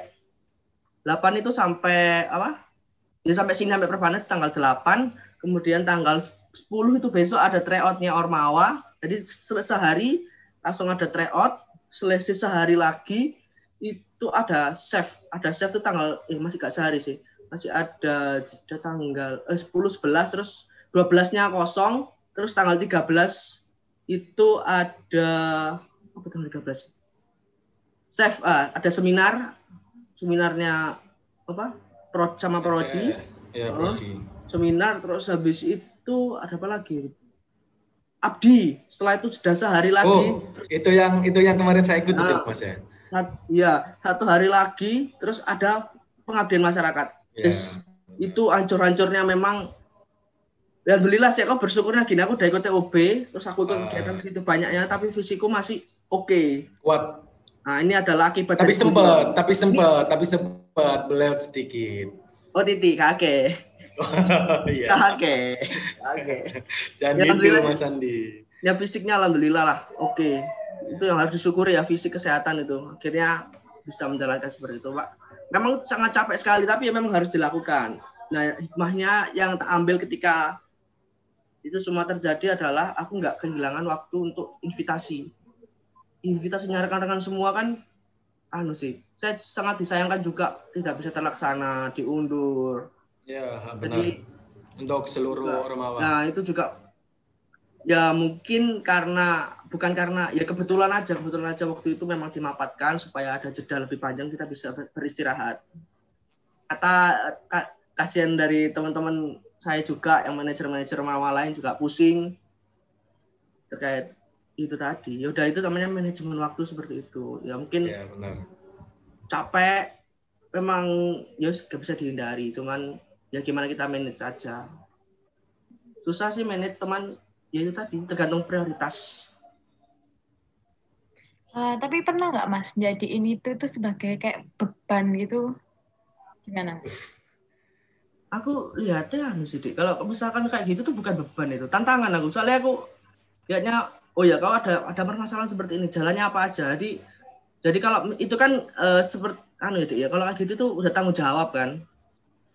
8 itu sampai apa ya sampai sini sampai Perbanas tanggal 8 kemudian tanggal 10 itu besok ada tryoutnya Ormawa. Jadi selesai sehari langsung ada tryout selesai sehari lagi itu ada chef. Ada chef itu tanggal eh masih gak sehari sih. Masih ada jeda tanggal eh, 10 11 terus 12-nya kosong terus tanggal 13 itu ada apa tanggal 13 chef ah, ada seminar. Seminarnya apa pro sama prodi Ya, Oh. Prodi. seminar terus habis itu ada apa lagi Abdi setelah itu sudah sehari lagi Oh, itu yang itu yang kemarin saya ikut itu, Ah. Mas ya. Ya satu hari lagi terus ada pengabdian masyarakat Ya. Yes. itu ancur-ancurnya memang ya alhamdulillah sih aku bersyukurnya gini aku udah ikut TOB terus aku ikut Ah. kegiatan segitu banyaknya tapi fisikku masih oke Kuat. Nah ini adalah akibat Tapi sempat, tapi sempat, tapi sempat beleot sedikit. oh titik kakek. [laughs] Iya. kakek kakek. Jangan Ya, gitu. Mas Andi. ya fisiknya alhamdulillah lah. Oke. Itu yang harus disyukuri ya fisik kesehatan itu. Akhirnya bisa menjalankan seperti itu pak. Memang sangat capek sekali tapi ya memang harus dilakukan. Nah hikmahnya yang tak ambil ketika itu semua terjadi adalah aku nggak kehilangan waktu untuk invitasi invitasinya rekan-rekan semua kan anu sih saya sangat disayangkan juga tidak bisa terlaksana diundur Ya, benar. jadi Untuk seluruh Ormawa. Nah, itu juga ya mungkin karena bukan karena ya kebetulan aja kebetulan aja waktu itu memang dimapatkan supaya ada jeda lebih panjang kita bisa ber- beristirahat. Kata ka- kasihan dari teman-teman saya juga yang manajer-manajer mawa lain juga pusing terkait itu tadi. Ya udah itu namanya manajemen waktu seperti itu. Ya mungkin Ya, benar. capek memang ya gak bisa dihindari cuman ya gimana kita manage saja susah sih manage teman ya itu tadi tergantung prioritas Eh, tapi pernah nggak Mas jadiin itu itu sebagai kayak beban gitu? Gimana? aku lihatnya anu sih kalau misalkan kayak gitu tuh bukan beban itu tantangan aku soalnya aku lihatnya oh ya kalau ada ada permasalahan seperti ini jalannya apa aja? Jadi jadi kalau itu kan eh, seperti anu ya Dik, ya kalau kayak gitu tuh udah tanggung jawab kan?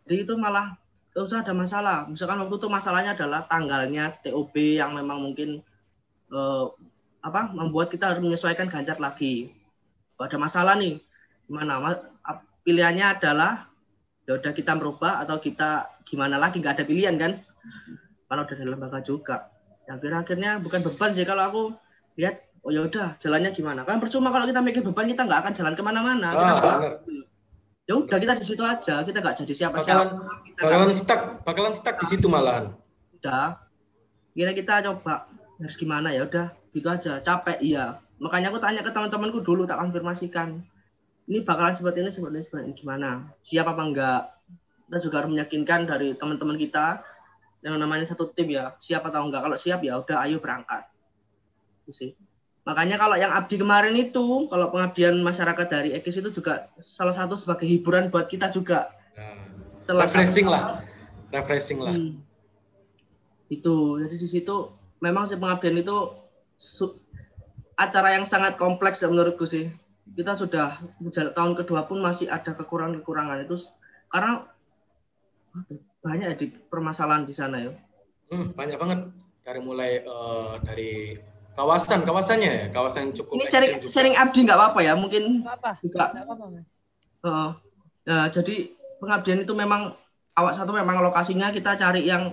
Jadi itu malah gak usah ada masalah. Misalkan waktu itu masalahnya adalah tanggalnya TOB yang memang mungkin eh, apa membuat kita harus menyesuaikan ganjar lagi. Ada masalah nih gimana? Ma- ap- pilihannya adalah ya udah kita merubah atau kita gimana lagi? Nggak ada pilihan kan? Kalau dalam lembaga juga ya akhirnya akhirnya bukan beban sih kalau aku lihat oh ya udah jalannya gimana? Kan percuma kalau kita mikir beban kita nggak akan jalan ke mana-mana. Ah, Kita- ya udah kita di situ aja. Kita nggak jadi siapa Bakalan siapa kita bakalan stuck, bakalan stuck di situ malahan. udah. Kira kita coba harus gimana? Ya udah gitu aja. Capek iya. Makanya aku tanya ke teman-temanku dulu tak konfirmasikan. Ini bakalan seperti ini seperti ini seperti ini. Gimana? Siap apa enggak? Kita juga harus meyakinkan dari teman-teman kita yang namanya satu tim ya siap atau enggak kalau siap ya udah ayo berangkat Itu sih makanya kalau yang abdi kemarin itu kalau pengabdian masyarakat dari Ekis itu juga salah satu sebagai hiburan buat kita juga Nah, Setelah- refreshing lah. Refreshing lah. Hmm. Itu. Jadi di situ memang sih pengabdian itu acara yang sangat kompleks ya menurutku sih. Kita sudah udah tahun kedua pun masih ada kekurangan-kekurangan itu karena banyak ya di permasalahan di sana ya. Hmm, banyak banget dari mulai eh, dari kawasan kawasannya ya kawasan yang cukup Ini sharing juga. sharing abdi nggak apa-apa ya mungkin Nggak apa, juga. apa-apa mas. Heeh. Nah, jadi pengabdian itu memang awak satu memang lokasinya kita cari yang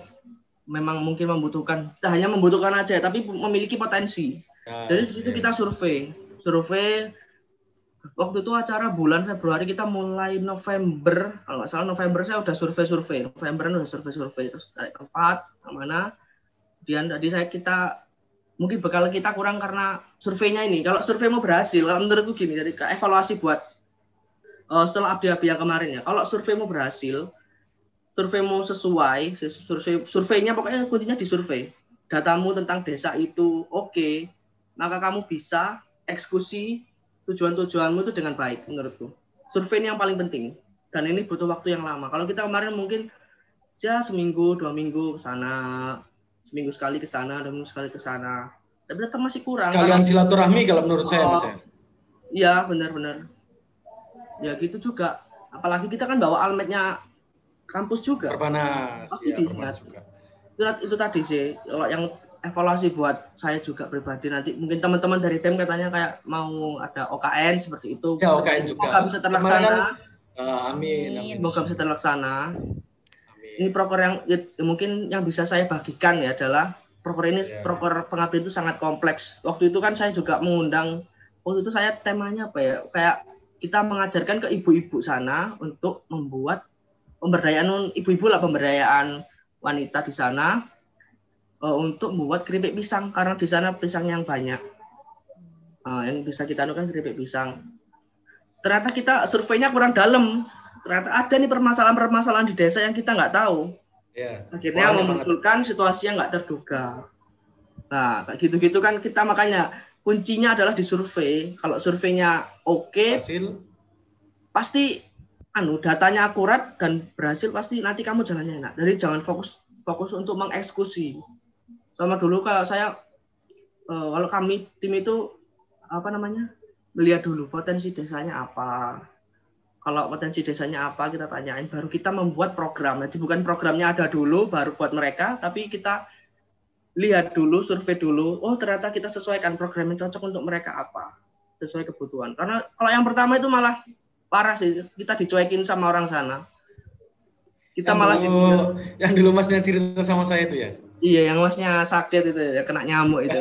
memang mungkin membutuhkan, tidak hanya membutuhkan aja, tapi memiliki potensi. Ya, Jadi di situ oke. kita survei. Survei waktu itu acara bulan Februari kita mulai November, kalau nggak salah November saya udah survei-survei. November udah survei-survei terus tarik tempat mana. Kemudian tadi saya kita mungkin bekal kita kurang karena surveinya ini. Kalau survei mau berhasil, kalau menurutku gini, ke evaluasi buat eh, setelah abdi-abdi yang kemarin ya. Kalau survei mau berhasil, survei mau sesuai, survei surveinya pokoknya kuncinya di survei. Datamu tentang desa itu oke, maka kamu bisa eksekusi tujuan-tujuanmu itu dengan baik menurutku. Survei ini yang paling penting dan ini butuh waktu yang lama. Kalau kita kemarin mungkin ya seminggu dua minggu ke sana, seminggu sekali ke sana, dua minggu sekali ke sana. Tapi tetap masih kurang. Sekalian silaturahmi kalau menurut saya, Oh. Mas. ya. Iya benar-benar. Ya gitu juga. Apalagi kita kan bawa almetnya kampus juga. Perbanas. Pasti ya, juga. itu, itu tadi sih kalau yang evaluasi buat saya juga pribadi nanti mungkin teman-teman dari BEM katanya kayak mau ada OKN seperti itu Ya, OKN juga. semoga bisa terlaksana Ah, amin, amin. semoga bisa terlaksana amin. ini proker yang ya, mungkin yang bisa saya bagikan ya adalah proker ini Ya. proker pengabdian itu sangat kompleks waktu itu kan saya juga mengundang waktu itu saya temanya apa ya kayak kita mengajarkan ke ibu-ibu sana untuk membuat pemberdayaan ibu-ibu lah pemberdayaan wanita di sana eh, untuk membuat keripik pisang karena di sana pisang yang banyak Eh, yang bisa kita anukan keripik pisang ternyata kita surveinya kurang dalam ternyata ada nih permasalahan-permasalahan di desa yang kita nggak tahu Ya. akhirnya banget. memunculkan situasi yang nggak terduga. Nah, kayak gitu-gitu kan kita makanya kuncinya adalah di survei. Kalau surveinya oke, Hasil pasti anu datanya akurat dan berhasil pasti nanti kamu jalannya enak. Jadi jangan fokus fokus untuk mengeksekusi. Sama dulu kalau saya eh, kalau kami tim itu apa namanya? melihat dulu potensi desanya apa. Kalau potensi desanya apa kita tanyain baru kita membuat program. Jadi bukan programnya ada dulu baru buat mereka, tapi kita lihat dulu, survei dulu. Oh, ternyata kita sesuaikan program yang cocok untuk mereka apa. Sesuai kebutuhan. Karena kalau yang pertama itu malah parah sih kita dicuekin sama orang sana kita yang malah dulu, yang dulu masnya cerita sama saya itu ya. Iya yang masnya sakit itu ya kena nyamuk itu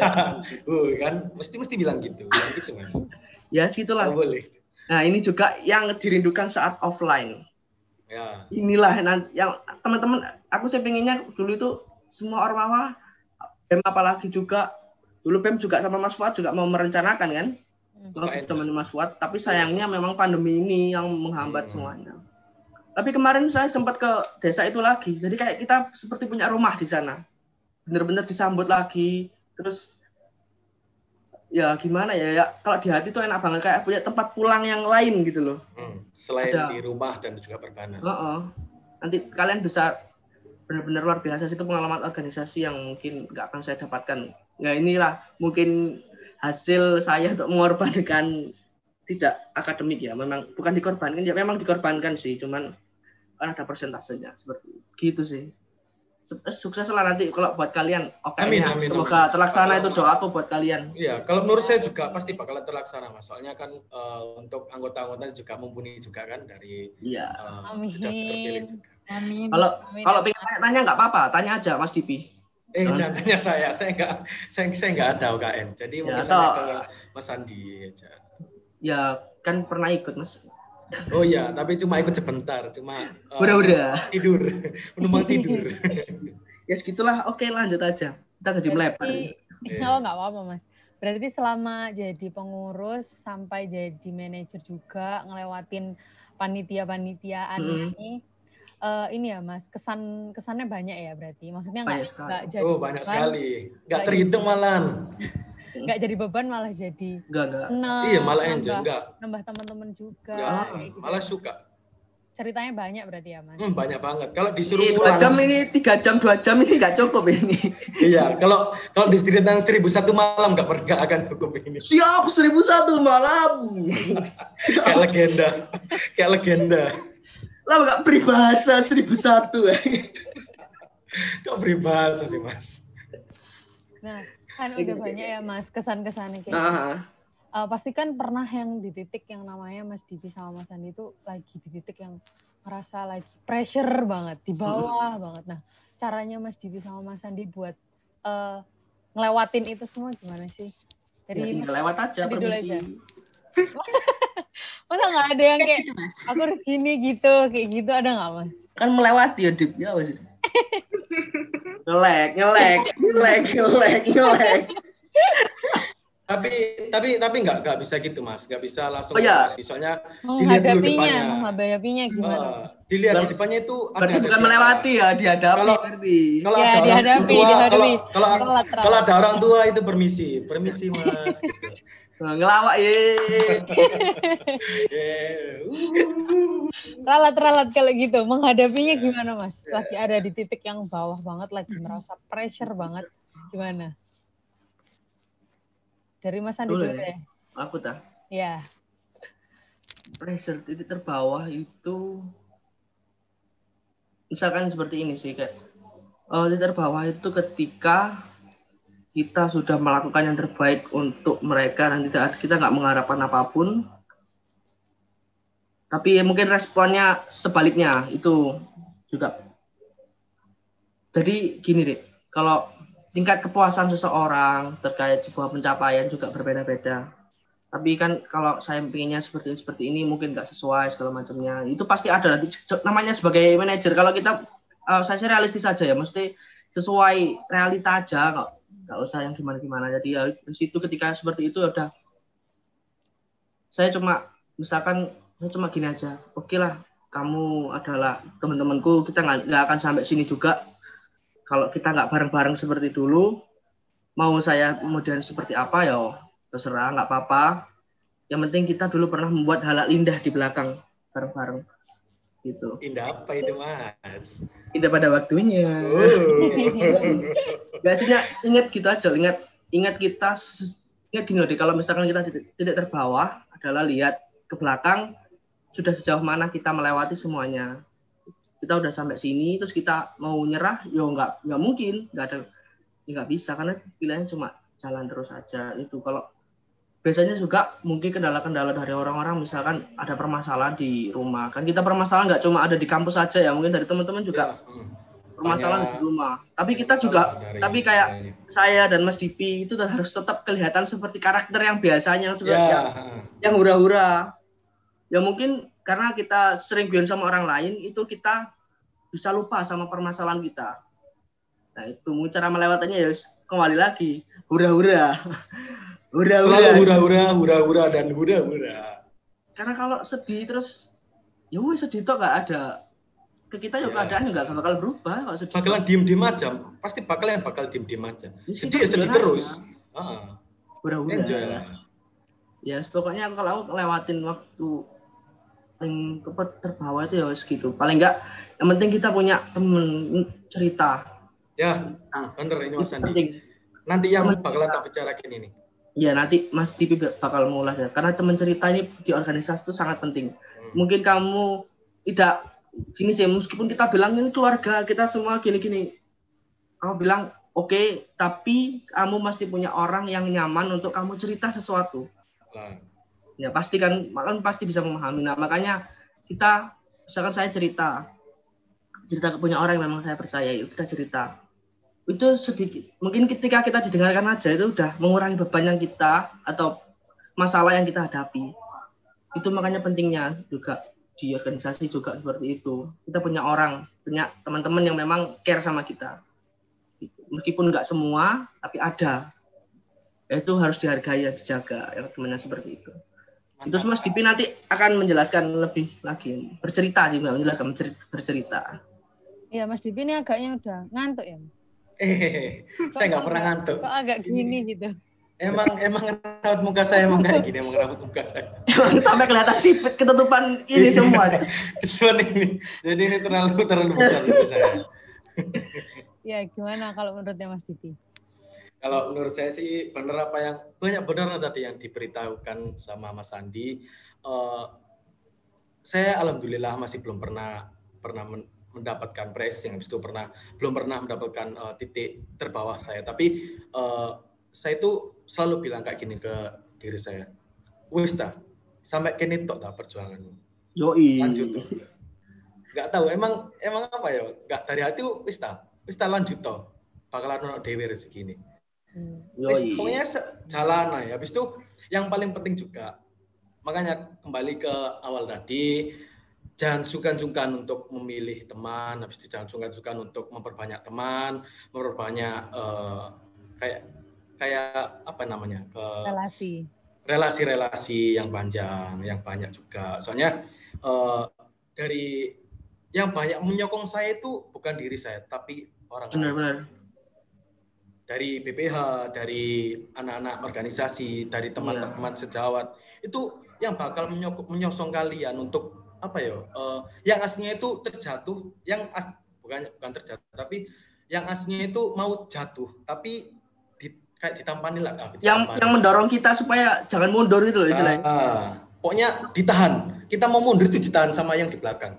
Uh, [laughs] kan mesti mesti bilang gitu, bilang gitu mas. [laughs] ya segitulah Nggak boleh. nah ini juga yang dirindukan saat offline Ya. inilah yang teman-teman aku sih pengennya dulu itu semua ormawa BEM apalagi juga dulu BEM juga sama Mas Fuad juga mau merencanakan kan kalau UKN. teman Mas Fuad tapi sayangnya memang pandemi ini yang menghambat Hmm. semuanya tapi kemarin saya sempat ke desa itu lagi jadi kayak kita seperti punya rumah di sana benar-benar disambut lagi terus ya gimana ya ya kalau di hati tuh enak banget kayak punya tempat pulang yang lain gitu loh Hmm. Selain Ada. di rumah dan juga berbanas. Heeh. Nanti kalian bisa benar-benar luar biasa sih, itu pengalaman organisasi yang mungkin nggak akan saya dapatkan. Ya inilah mungkin hasil saya untuk mengorbankan [laughs] tidak akademik ya. Memang bukan dikorbankan ya, memang dikorbankan sih, cuman kan ada persentasenya seperti itu. gitu sih. Su- Sukses lah nanti kalau buat kalian. Oke, Amin, amin, semoga amin. terlaksana itu doaku buat kalian. Iya, kalau menurut saya juga pasti bakalan terlaksana mas. Soalnya kan eh, untuk anggota-anggota juga mumpuni juga kan dari Iya. eh, Amin. sudah terpilih juga. Amin. Kalau Amin. kalau pengen tanya-tanya nggak apa-apa, tanya aja Mas Dipi. Eh Jangan- jangan tanya saya, saya nggak saya saya nggak ada UKN. Jadi mungkin atau- tanya ke Mas Andi aja. Ya kan pernah ikut Mas. Oh iya, tapi cuma ikut sebentar, cuma eh, Udah-udah. tidur, [laughs] menumpang tidur. [laughs] Ya segitulah, oke lanjut aja. Kita jadi melebar. Berarti-. [laughs] Oh nggak apa-apa mas. Berarti selama jadi pengurus sampai jadi manajer juga ngelewatin panitia-panitiaan Mm-mm. ini, eh, ini ya mas kesan kesannya banyak ya berarti. Maksudnya nggak jadi Oh banyak sekali, nggak Nggak terhitung malan. Nggak jadi beban malah jadi Enggak. Iya malah enjoy, nambah, enggak, nambah teman-teman juga. gitu. malah suka. Ceritanya banyak berarti ya mas. Hmm, banyak banget. Kalau disuruh Ini dua pulang, jam ini, tiga jam, dua jam ini nggak cukup ini. [laughs] iya. Kalau kalau diceritain seribu satu malam nggak pernah akan cukup ini. Siap, seribu satu malam. [laughs] Kayak legenda, kayak legenda. Lah nggak peribahasa seribu satu. [laughs] Kok peribahasa sih mas? Nah kan udah banyak ya mas kesan-kesannya kayak gitu. Nah, Eh, pasti kan pernah yang di titik yang namanya Mas Divi sama Mas Andi itu lagi di titik yang ngerasa lagi pressure banget di bawah banget. Nah caranya Mas Divi sama Mas Andi buat eh, ngelewatin itu semua gimana sih? Ya, Jadi tinggal lewat aja permisi. aja. [laughs] masa nggak ada yang Kayak gitu aku harus gini gitu, kayak gitu ada nggak mas? Kan melewati ya Dip. Ya apa sih? [laughs] ngelek, ngelek, ngelek, ngelek, ngelek. Tapi tapi tapi nggak nggak bisa gitu mas, nggak bisa langsung. Oh, iya. Soalnya Dilihat dulu Menghadapinya, depannya. menghadapinya gimana? eh, dilihat di depannya itu ada. Berarti ada bukan siapa. melewati ya, dihadapi Kalau- berarti. Kalau Ya, ada orang dihadapi, tua, dihadapi. kalau kalau telat. kalau ada orang tua itu permisi, permisi mas. gitu. [laughs] Ngelawak ye. [laughs] Ralat-ralat kalau gitu, menghadapinya gimana mas? Lagi ada di titik yang bawah banget, lagi merasa pressure banget, gimana? Dari Mas Andi Dulu ya? deh. Aku tak. Ya, pressure titik terbawah itu misalkan seperti ini sih kayak eh, titik terbawah itu ketika kita sudah melakukan yang terbaik untuk mereka dan tidak kita nggak mengharapkan apa pun. Tapi ya mungkin responnya sebaliknya itu juga. Jadi gini deh kalau tingkat kepuasan seseorang terkait sebuah pencapaian juga berbeda-beda. Tapi kan kalau saya pengennya seperti seperti ini mungkin nggak sesuai segala macamnya. Itu pasti ada nanti namanya sebagai manajer. Kalau kita eh, saya sih realistis saja ya mesti sesuai realita aja nggak nggak usah yang gimana gimana jadi ya di situ ketika seperti itu ya udah. Saya cuma misalkan saya cuma gini aja. Oke lah kamu adalah teman-temanku kita nggak akan sampai sini juga. Kalau kita nggak bareng-bareng seperti dulu mau saya kemudian seperti apa ya terserah nggak apa-apa. Yang penting kita dulu pernah membuat hal indah di belakang bareng-bareng. Gitu. Indah apa itu mas? Tidak pada waktunya. Oh. Gak sih ingat gitu aja ingat ingat kita ingat gini deh kalau misalkan kita titik terbawah adalah lihat ke belakang sudah sejauh mana kita melewati semuanya. Kita udah sampai sini terus kita mau nyerah yo nggak nggak mungkin. Nggak ada ya nggak bisa karena pilihannya cuma jalan terus aja. Itu kalau biasanya juga mungkin kendala-kendala dari orang-orang misalkan ada permasalahan di rumah kan kita permasalahan nggak cuma ada di kampus saja ya mungkin dari teman-teman juga Ya, hmm. permasalahan Banyak- di rumah tapi kita juga tapi kayak saya dan Mas Dipi itu harus tetap kelihatan seperti karakter yang biasanya yang seperti ya, yang, yang hura-hura. Ya mungkin karena kita sering guyon sama orang lain itu kita bisa lupa sama permasalahan kita. Nah itu cara melewatinya ya kembali lagi hura-hura. [laughs] selalu Hura-hura. hura-hura, dan hura-hura. Karena kalau sedih terus ya wes sedih tuh gak ada ke kita ya Ya. keadaan juga gak bakal berubah kalau sedih. Bakalan diem-diem aja, pasti bakalan bakal diem-diem aja. Ya, Sedih ya sedih terus. Ah, Hura-hura. enjoy lah. ya pokoknya kalau aku lewatin waktu paling terbawa itu ya wes gitu paling enggak yang penting kita punya temen cerita Ya, bener ini Mas Andi. penting Nanti yang bakalan tak bicarakan ini. Ya nanti Mas Tipi bakal mulai ya. Karena temen cerita ini di organisasi itu sangat penting. Hmm. mungkin kamu tidak gini sih meskipun kita bilang ini keluarga kita semua gini-gini. Kamu bilang oke tapi kamu mesti punya orang yang nyaman untuk kamu cerita sesuatu. Ya pasti kan kan pasti bisa memahami. Nah makanya kita misalkan saya cerita cerita ke punya orang yang memang saya percaya yuk kita cerita itu sedikit mungkin ketika kita didengarkan aja itu udah mengurangi beban yang kita atau masalah yang kita hadapi itu makanya pentingnya juga di organisasi juga seperti itu kita punya orang punya teman-teman yang memang care sama kita meskipun nggak semua tapi ada itu harus dihargai dan dijaga yang temannya seperti itu itu Mas Dipi nanti akan menjelaskan lebih lagi bercerita sih Mbak, menjelaskan bercerita, bercerita. Iya Mas Dipi ini agaknya udah ngantuk ya. Mas? Eh, saya nggak pernah ngantuk. Kok agak gini gitu. Emang emang rambut muka saya emang kayak gini, emang rambut muka saya. Emang sampai kelihatan sipit ketutupan ini semua Cuman ini, jadi ini terlalu terlalu besar untuk saya. Ya gimana kalau menurutnya Mas Dipi? Kalau menurut saya sih benar apa yang banyak benar tadi yang diberitahukan sama Mas Andi. Eh, saya alhamdulillah masih belum pernah pernah men- mendapatkan pressing, habis itu pernah belum pernah mendapatkan eh, titik terbawah saya. Tapi eh, saya itu selalu bilang kayak gini ke diri saya, wis ta, sampai kini tok tak perjuanganmu. Yoi. Lanjut tuh. Nggak tahu, emang emang apa ya? Nggak dari hati wis ta, wis ta lanjut toh. Bakalan ono dewe rezeki ini. Hmm. Wis, pokoknya jalan lah ya. Habis itu yang paling penting juga, makanya kembali ke awal tadi, jangan sungkan-sungkan untuk memilih teman, habis itu jangan sungkan-sungkan untuk memperbanyak teman, memperbanyak eh, kayak kayak apa namanya ke Relasi. relasi-relasi yang panjang, yang banyak juga. Soalnya eh, dari yang banyak menyokong saya itu bukan diri saya, tapi orang lain Benar-benar. dari BPH, dari anak-anak organisasi, dari teman-teman sejawat itu yang bakal menyok- menyosong kalian untuk apa ya? eh, yang aslinya itu terjatuh, yang as- bukan bukan terjatuh, tapi yang aslinya itu mau jatuh, tapi di, kayak ditampani lah. ah, Yang ditampani. yang mendorong kita supaya jangan mundur itu loh istilahnya. Ah, pokoknya ditahan. Kita mau mundur itu ditahan sama yang di belakang.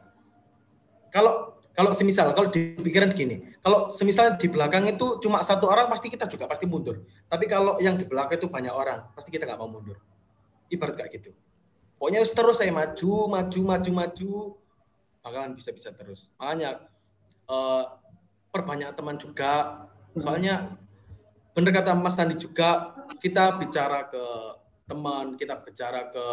Kalau kalau semisal kalau di pikiran gini, kalau semisal di belakang itu cuma satu orang pasti kita juga pasti mundur. Tapi kalau yang di belakang itu banyak orang, pasti kita nggak mau mundur. Ibarat kayak gitu. Pokoknya terus saya maju, maju, maju, maju, bakalan bisa-bisa terus. Makanya eh, perbanyak teman juga. Soalnya bener kata Mas Tandi juga, kita bicara ke teman, kita bicara ke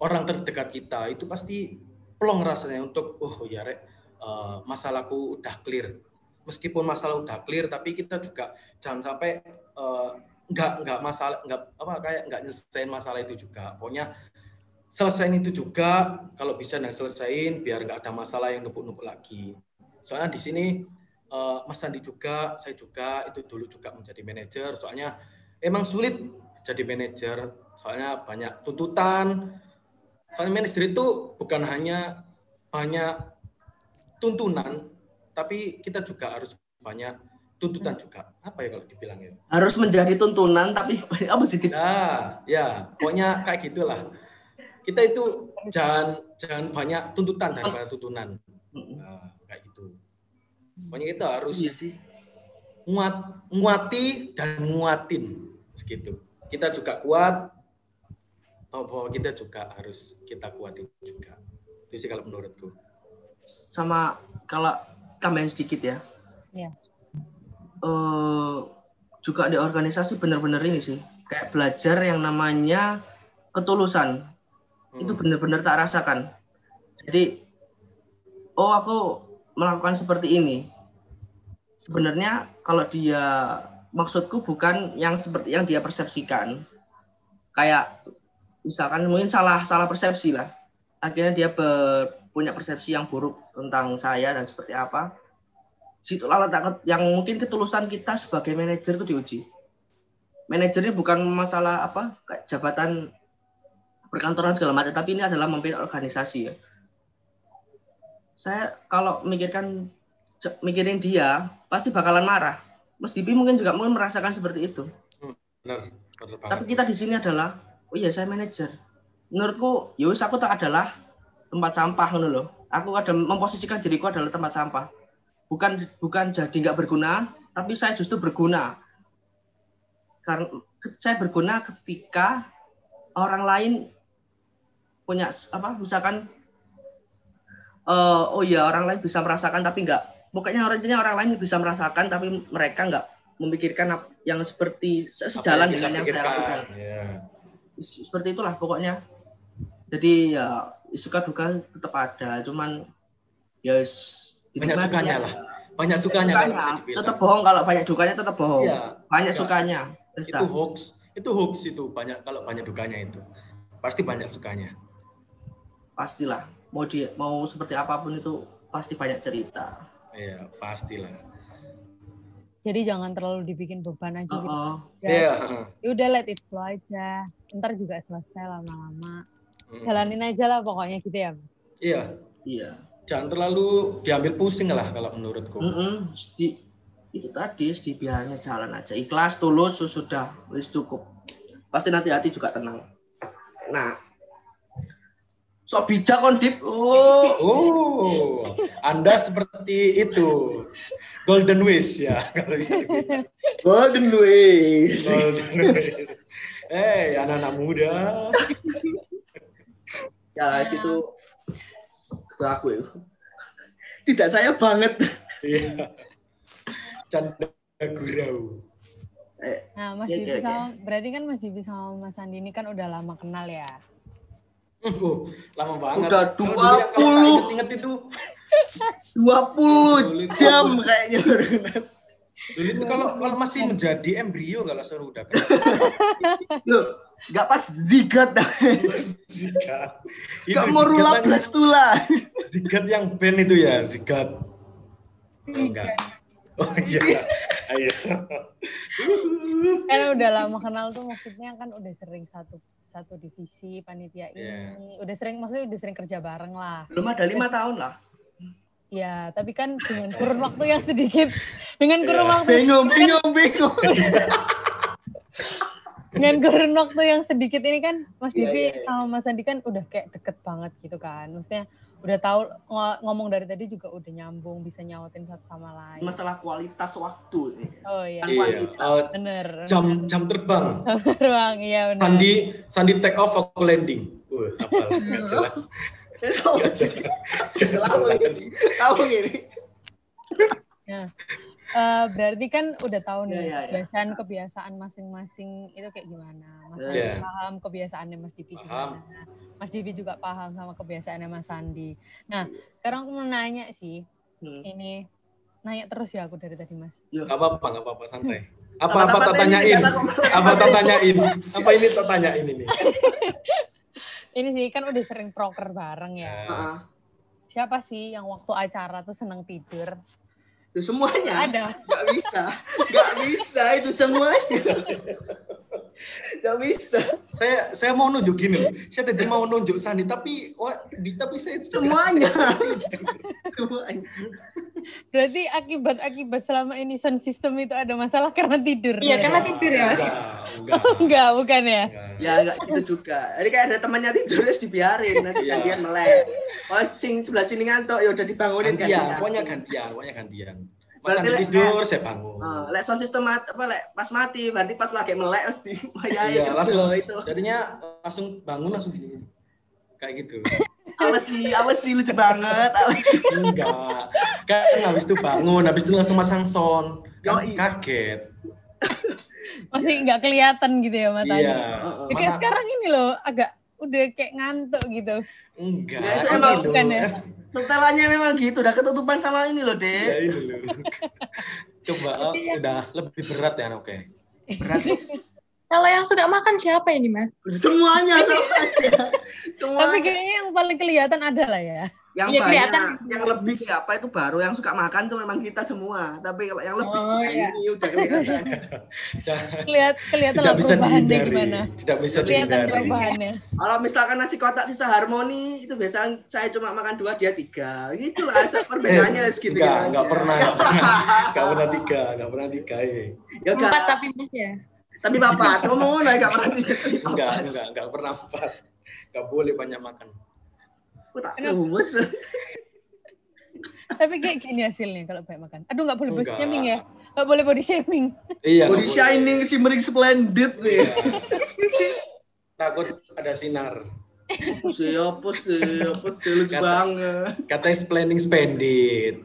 orang terdekat kita, itu pasti plong rasanya untuk, oh ya rek, eh, masalahku udah clear. Meskipun masalah udah clear, tapi kita juga jangan sampai eh, nggak nggak masalah nggak apa kayak nggak nyelesain masalah itu juga. Pokoknya selesain itu juga kalau bisa nggak selesain biar nggak ada masalah yang numpuk-numpuk lagi. Soalnya di sini eh, Mas Sandi juga, saya juga itu dulu juga menjadi manajer. Soalnya emang sulit jadi manajer. Soalnya banyak tuntutan. Soalnya manajer itu bukan hanya banyak tuntunan, tapi kita juga harus banyak tuntutan juga. Apa ya kalau dibilang ya? Harus menjadi tuntunan tapi [laughs] apa sih? Nah, ya, pokoknya kayak gitulah. Kita itu jangan jangan banyak tuntutan daripada tuntunan. Nah, kayak gitu. Pokoknya kita harus Iya sih. nguat, nguati dan nguatin segitu. Kita juga kuat, bahwa kita juga harus kita kuatin juga. Itu sih kalau menurutku. Sama kalau tambahin sedikit ya. Iya. Eh, juga di organisasi benar-benar ini sih kayak belajar yang namanya ketulusan Hmm. itu benar-benar tak rasakan. Jadi, oh aku melakukan seperti ini. Sebenarnya kalau dia maksudku bukan yang seperti yang dia persepsikan. Kayak misalkan mungkin salah salah persepsi lah. Akhirnya dia ber- punya persepsi yang buruk tentang saya dan seperti apa. Situlah letak yang mungkin ketulusan kita sebagai manajer itu diuji. Manajernya bukan masalah apa kayak jabatan perkantoran segala macam, tapi ini adalah memimpin organisasi ya. Saya kalau mikirkan mikirin dia pasti bakalan marah. Mas Dipi mungkin juga mungkin merasakan seperti itu. Benar, benar banget. Tapi kita di sini adalah, oh iya saya manajer. Menurutku, yowis aku tak adalah tempat sampah ngono loh. Aku ada memposisikan diriku adalah tempat sampah. Bukan bukan jadi nggak berguna, tapi saya justru berguna. Karena saya berguna ketika orang lain punya apa misalkan eh, oh iya orang lain bisa merasakan tapi nggak pokoknya intinya orang lain bisa merasakan tapi mereka nggak memikirkan yang seperti sejalan dengan yang saya pikirkan. lakukan Ya. S- seperti itulah pokoknya jadi ya suka duka tetap ada cuman ya Banyak sukanya lah. Banyak sukanya dibilang. tetap bohong kalau banyak dukanya tetap bohong Iya, banyak Ya. sukanya itu hoax. Itu hoax itu banyak kalau banyak dukanya itu. Pasti banyak sukanya. Pastilah mau di mau seperti apa pun itu pasti banyak cerita Iya, pastilah. Jadi jangan terlalu dibikin beban aja gitu. Oh, Ya, Iya, ya udah let it flow aja. Ntar juga selesai lama-lama. Mm. Jalanin aja lah pokoknya gitu ya. Iya, iya jangan terlalu diambil pusing lah kalau menurutku. Mm-mm, di- itu tadi di biarnya jalan aja ikhlas tulus sudah wis cukup pasti nanti hati juga tenang nah sok bijak kon dip oh Oh, Anda seperti itu. Golden Wish ya, kalau bisa dibilang. golden ways Golden Wish. Hei, anak-anak muda. ya situ itu aku ya. tidak saya banget Iya. Canda gurau. Eh, Nah, Mas Divi oke, oke. sama berarti kan Mas Divi sama Mas Andi ini kan udah lama kenal ya. Uh, lama banget. Udah Kalau dulu yang- kalau tak 20. Inget-inget itu 20 jam kayaknya baru dulu itu kalau kalau masih menjadi embrio kalau suruh udah kan. Loh, nggak pas zigat dah. [laughs] Zigat. Itu Gak mau rula belas tulah. Zigat yang band itu ya, zigat. Oh, enggak. Oh iya. Ayo. Kan udah lama kenal tuh maksudnya kan udah sering satu satu divisi panitia Iya. ini. Udah sering maksudnya udah sering kerja bareng lah. Belum ada lima tahun lah. Ya, tapi kan dengan kurun waktu yang sedikit, dengan kurun Iya. waktu Bingung, bingung, bingung. [laughs] dengan kurun waktu yang sedikit ini kan Mas Divi iya, iya. sama Mas Andi kan udah kayak deket banget gitu kan. Maksudnya udah tahu ngo- ngomong dari tadi juga udah nyambung, bisa nyautin satu sama lain. Masalah kualitas waktu. nih. Oh iya, Iya. Oh, bener. jam jam terbang. [laughs] Ruang, iya bener. Sandi Sandi take off aku landing. Wah, apal [laughs] nggak jelas. Nggak jelas. Nggak Selalu jelas. ini. Tahu ini. Eh, berarti kan udah tahu Iya, nih iya, iya. kebiasaan kebiasaan masing-masing itu kayak gimana. Mas Iya. Andi Iya. paham kebiasaannya Mas Divi Paham. gimana. Mas Divi juga paham sama kebiasaannya Mas Andi. Nah, sekarang aku mau nanya sih, Hmm. ini nanya terus ya aku dari tadi Mas. Nggak apa-apa, nggak apa-apa santai. Apa apa tak tanyain? Apa tak tanyain? Apa ini tak tanyain ini? [laughs] Ini sih kan udah sering proker bareng ya. Heeh. Siapa sih yang waktu acara tuh seneng tidur? Itu semuanya. Ada. Gak bisa. Gak bisa itu semuanya. [laughs] Gak bisa. saya saya mau nunjuk gini loh. Saya tadi mau nunjuk Sandi tapi wah, di tapi saya Semuanya. [laughs] Semuanya. Berarti akibat-akibat selama ini sound system itu ada masalah karena tidur. Iya, berarti? karena tidur ya, Mas? Enggak, enggak. [laughs] Enggak, bukan ya? enggak. Ya enggak gitu juga. Jadi kayak ada temannya tidur terus dibiarin nanti Iya. gantian melek. Oh sing sebelah sini ngantuk ya udah dibangunin Gantian, pokoknya gantian, pokoknya gantian. Berarti lek- tidur, saya bangun. Eh, lek sound system mat, apa lek pas mati berarti pas lagi melek mesti wayahe Iya, langsung itu. jadinya langsung bangun langsung gini. Kayak gitu. Apa sih? Apa sih lucu banget? Apa sih? Enggak. Kan habis itu bangun, habis itu langsung masang sound. Kan Yoi. kaget. Masih nggak kelihatan gitu ya matanya. Iya. Ya, kayak Mana- sekarang ini loh, agak udah kayak ngantuk gitu. Enggak. Ya, itu emang bukan ya? Setelannya memang gitu, udah ketutupan sama ini loh, Ya Dek. ini loh. [laughs] Coba oh, udah lebih berat ya, oke. Berat. Kalau yang suka makan siapa ini, Mas? Semuanya sama [laughs] aja. Semua Tapi kayaknya yang paling kelihatan ada lah ya. Yang Iya, banyak, kelihatan. yang lebih siapa itu baru yang suka makan tuh memang kita semua. Tapi kalau yang lebih Oh, iya. ini udah kelihatan. [laughs] Kelihat kelihatan Tidak bisa perubahannya dihindari. gimana. Tidak bisa Kelihatan dihindari. perubahannya. Kalau misalkan nasi kotak sisa harmoni itu biasa saya cuma makan dua dia tiga. Gitulah [laughs] perbedaannya Eh, segitu. enggak, enggak aja. pernah, enggak [laughs] pernah, enggak pernah tiga, enggak pernah tiga, eh. Ya enggak. Empat tapi Mas ya. Tapi bapak ngomong enggak pernah tiga. enggak, enggak, enggak pernah empat, enggak boleh banyak makan. Aku tak lumus. Tapi kayak gini hasilnya kalau banyak makan. Aduh nggak boleh body shaming ya. Nggak boleh body shaming. Iya. Body shining shimmering splendid nih. Iya. Takut ada sinar. Siapa sih? Apa sih lucu Kata- banget. Katanya planning spendit.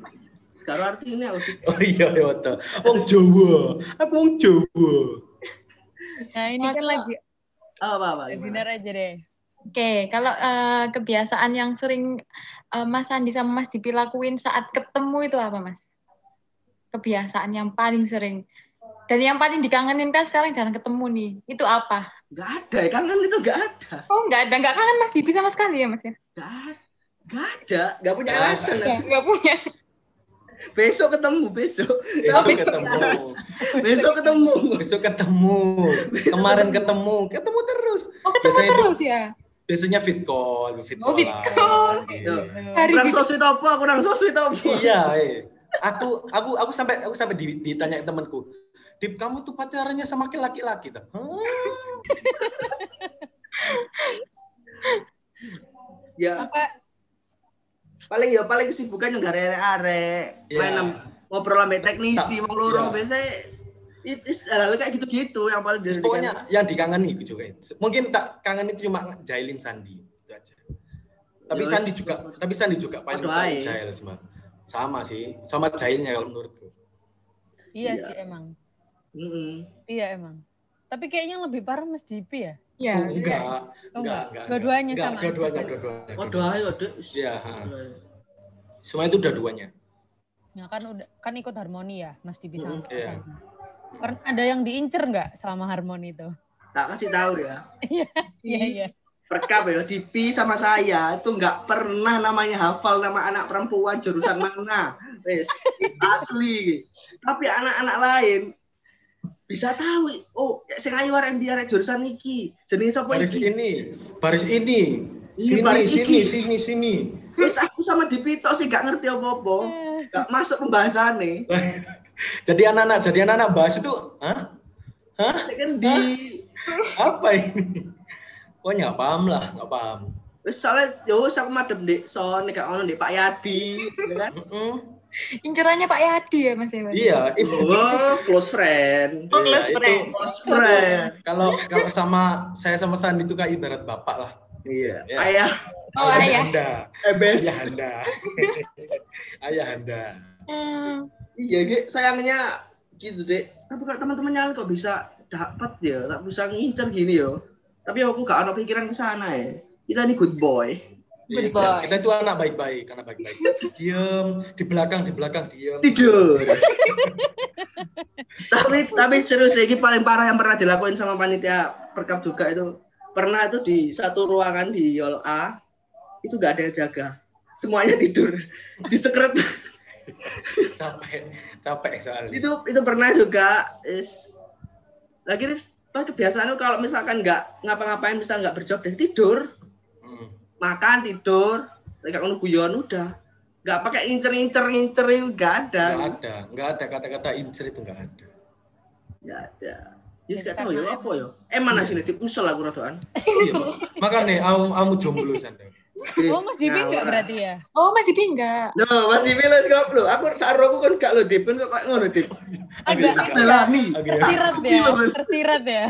Sekarang artinya apa sih? Oh iya, iya betul. Wong Jawa, aku wong Jawa. Nah ini kan lagi Apa apa? webinar aja deh. Oke, kalau eh, kebiasaan yang sering eh, Mas Andi sama Mas Dipi lakuin saat ketemu itu apa, Mas? Kebiasaan yang paling sering. Dan yang paling dikangenin kan sekarang jarang ketemu nih. Itu apa? Enggak ada, kangen itu enggak ada. Oh, nggak ada. Nggak kangen Mas Dipi sama sekali ya, Mas ya? Enggak ada. Enggak ada, enggak punya alasan. Ya, nggak punya. Besok ketemu, besok. Besok Tapi ketemu. [laughs] Besok ketemu. Besok ketemu. Kemarin ketemu, ketemu terus. Oh, ketemu Biasanya itu- terus ya? Biasanya fit call, fit Oh, call fit lah, call. Hari Kurang gitu. sosmed apa? Kurang sosmed apa? Iya, eh. Aku aku aku sampai aku sampai di- ditanya temanku. Dip, kamu tuh pacarannya sama laki-laki tuh. Hah? Ya, Apa? paling ya paling kesibukan yang arek-arek. Iya. Main ngobrol sama teknisi, wong loro iya. biasanya itu hal kayak gitu-gitu yang paling dari pokoknya yang dikangeni itu juga. Mungkin tak kangen itu cuma jailin Sandi itu aja. Tapi Ya, Sandi juga, tapi Sandi juga paling ae. jail cuma. Sama sih, sama jailnya kalau menurutku. Iya Iya. sih emang. Mm-mm. Iya emang. Tapi kayaknya yang lebih parah Mas Dipi ya. Iya. Oh, enggak. Oh, Enggak, enggak. enggak. Dua-duanya enggak. sama. Dua-duanya, dua-duanya. Oh, ayo, Dek. Iya, ha. Semua itu udah duanya. Nah kan udah kan ikut harmoni ya Mas Dipi sama Mm, iya. Pernah ada yang diincer nggak selama harmoni itu? Tak kasih tahu ya. Iya iya. Perkap ya, Dipi sama saya itu nggak pernah namanya hafal nama anak perempuan jurusan mana. Wes, asli. Tapi anak-anak lain bisa tahu. Oh, sing ayu arek ndi arek jurusan iki. Jenenge sapa Baris iki? ini, baris ini. Iya, Sini, baris sini, iki. sini, sini. Terus aku sama Dipi tok sih nggak ngerti apa-apa. Nggak masuk pembahasannya. [laughs] Jadi anak-anak, jadi anak-anak bahas itu, hah? Hah? Ya kan di [laughs] Apa ini? Oh, nggak paham lah, nggak paham. Wis soalnya yo aku madem Dik Son gak ono Dik Pak Yadi, gitu kan. Incerannya Pak Yadi ya Mas Ewan? Iya, itu. Oh, close friend. Oh, Iya, close itu friend. Close friend. kalau kalau sama saya sama Sandi itu kayak ibarat bapak lah. Iya. Iya. Ayah Oh, ayah ayah. anda, Ebes. ayah anda, [laughs] ayah anda. Hmm. Iya, Dek, sayangnya gitu, Dek. Tapi kok teman-temannya kok bisa dapat ya, tak bisa ngincer gini yo. Tapi aku gak ada pikiran ke sana ya. Kita ini good boy. Good Iya, boy. Kita itu anak baik-baik, anak baik-baik. Diem, di belakang, di belakang diem. Tidur. [laughs] tapi tapi serius ini paling parah yang pernah dilakuin sama panitia perkap juga itu pernah itu di satu ruangan di Yol A itu gak ada yang jaga semuanya tidur di sekret [laughs] Capek, capek soalnya. itu itu pernah juga is lagi ini pas kebiasaan itu kalau misalkan nggak ngapa-ngapain misal nggak berjob deh tidur. Mm. makan tidur. Lagi kalau guyon udah. Nggak pakai incer incer incer itu nggak ada. Nggak ada, nggak ada kata-kata incer itu nggak ada. nggak ada. Ya nggak tahu ya apa ya? Emang nasi tip misal aku Iya, Mak. makanya kamu kamu jomblo sanda. Oh Mas Dipi nggak berarti ya? Oh, Mas Dipi enggak. No, Mas Divi let's go lo. Aku saro aku kan gak lo Dip, kan kok kayak ngono Dip. Agak agak- tersirat ya, tersirat ya.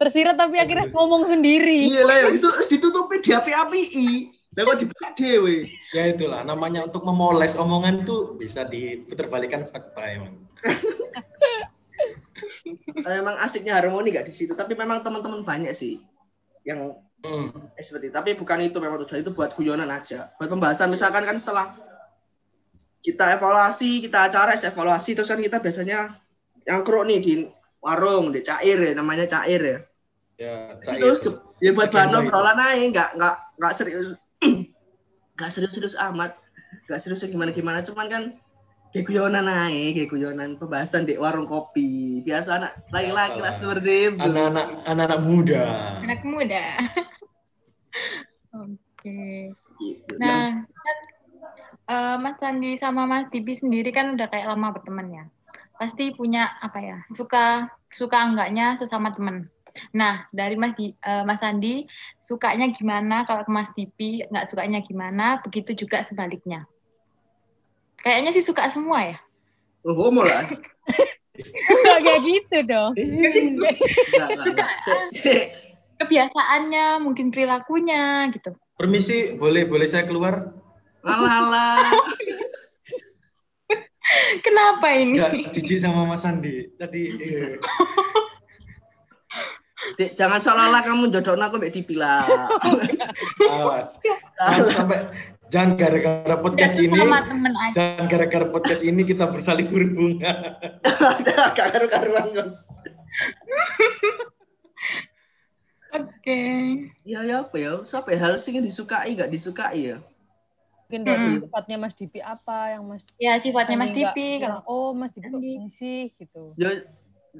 Tersirat tapi akhirnya ngomong sendiri. Iya lah, ya, itu ditutupi di api-api. Lah kok dibuka dewe. Ya itulah namanya untuk memoles omongan tuh bisa diputerbalikan fakta emang. Memang asiknya harmoni gak di situ, tapi memang teman-teman banyak sih yang Mm. eh, seperti itu. tapi bukan itu memang tujuan itu buat guyonan aja. Buat pembahasan misalkan kan setelah kita evaluasi, kita acara evaluasi terus kan kita biasanya nyangkruk nih di warung, di cair ya, namanya cair ya. Ya, Terus ke- ya buat bahan itu. obrolan aja, nggak nggak nggak serius, [clears throat] nggak serius-serius amat, nggak serius gimana gimana, cuman kan kayak guyonan aja, kayak guyonan pembahasan di warung kopi, biasa anak laki-laki lah seperti itu. Anak-anak anak-anak muda. Anak muda. [laughs] Oke. Gitu. Nah, kan eh, Mas Sandi sama Mas Dibi sendiri kan udah kayak lama berteman ya. Pasti punya apa ya? Suka suka enggaknya sesama teman. Nah, dari Mas Di, eh, Mas Sandi sukanya gimana kalau ke Mas Dibi nggak sukanya gimana, begitu juga sebaliknya. Kayaknya sih suka semua ya. Oh, homo lah. [laughs] Enggak kayak gitu dong. Se- se- Kebiasaannya, mungkin perilakunya gitu. Permisi, boleh boleh saya keluar? Alah, alah. [laughs] Kenapa ini? Enggak, jijik sama Mas Sandi. Tadi eh, Dek, jangan seolah-olah kamu jodohin aku mbak dibilang. [laughs] awas. Jangan sampai jangan gara-gara podcast Udah ini jangan gara-gara podcast ini kita bersaling [laughs] karu-karuan kan. [laughs] Oke. Ya ya apa ya? Siapa ya hal sih yang disukai nggak disukai ya? Mungkin dari Mm-mm. sifatnya Mas Dipi apa yang Mas Ya sifatnya Mas Dipi kalau oh Mas Dipi kok sih gitu. Ya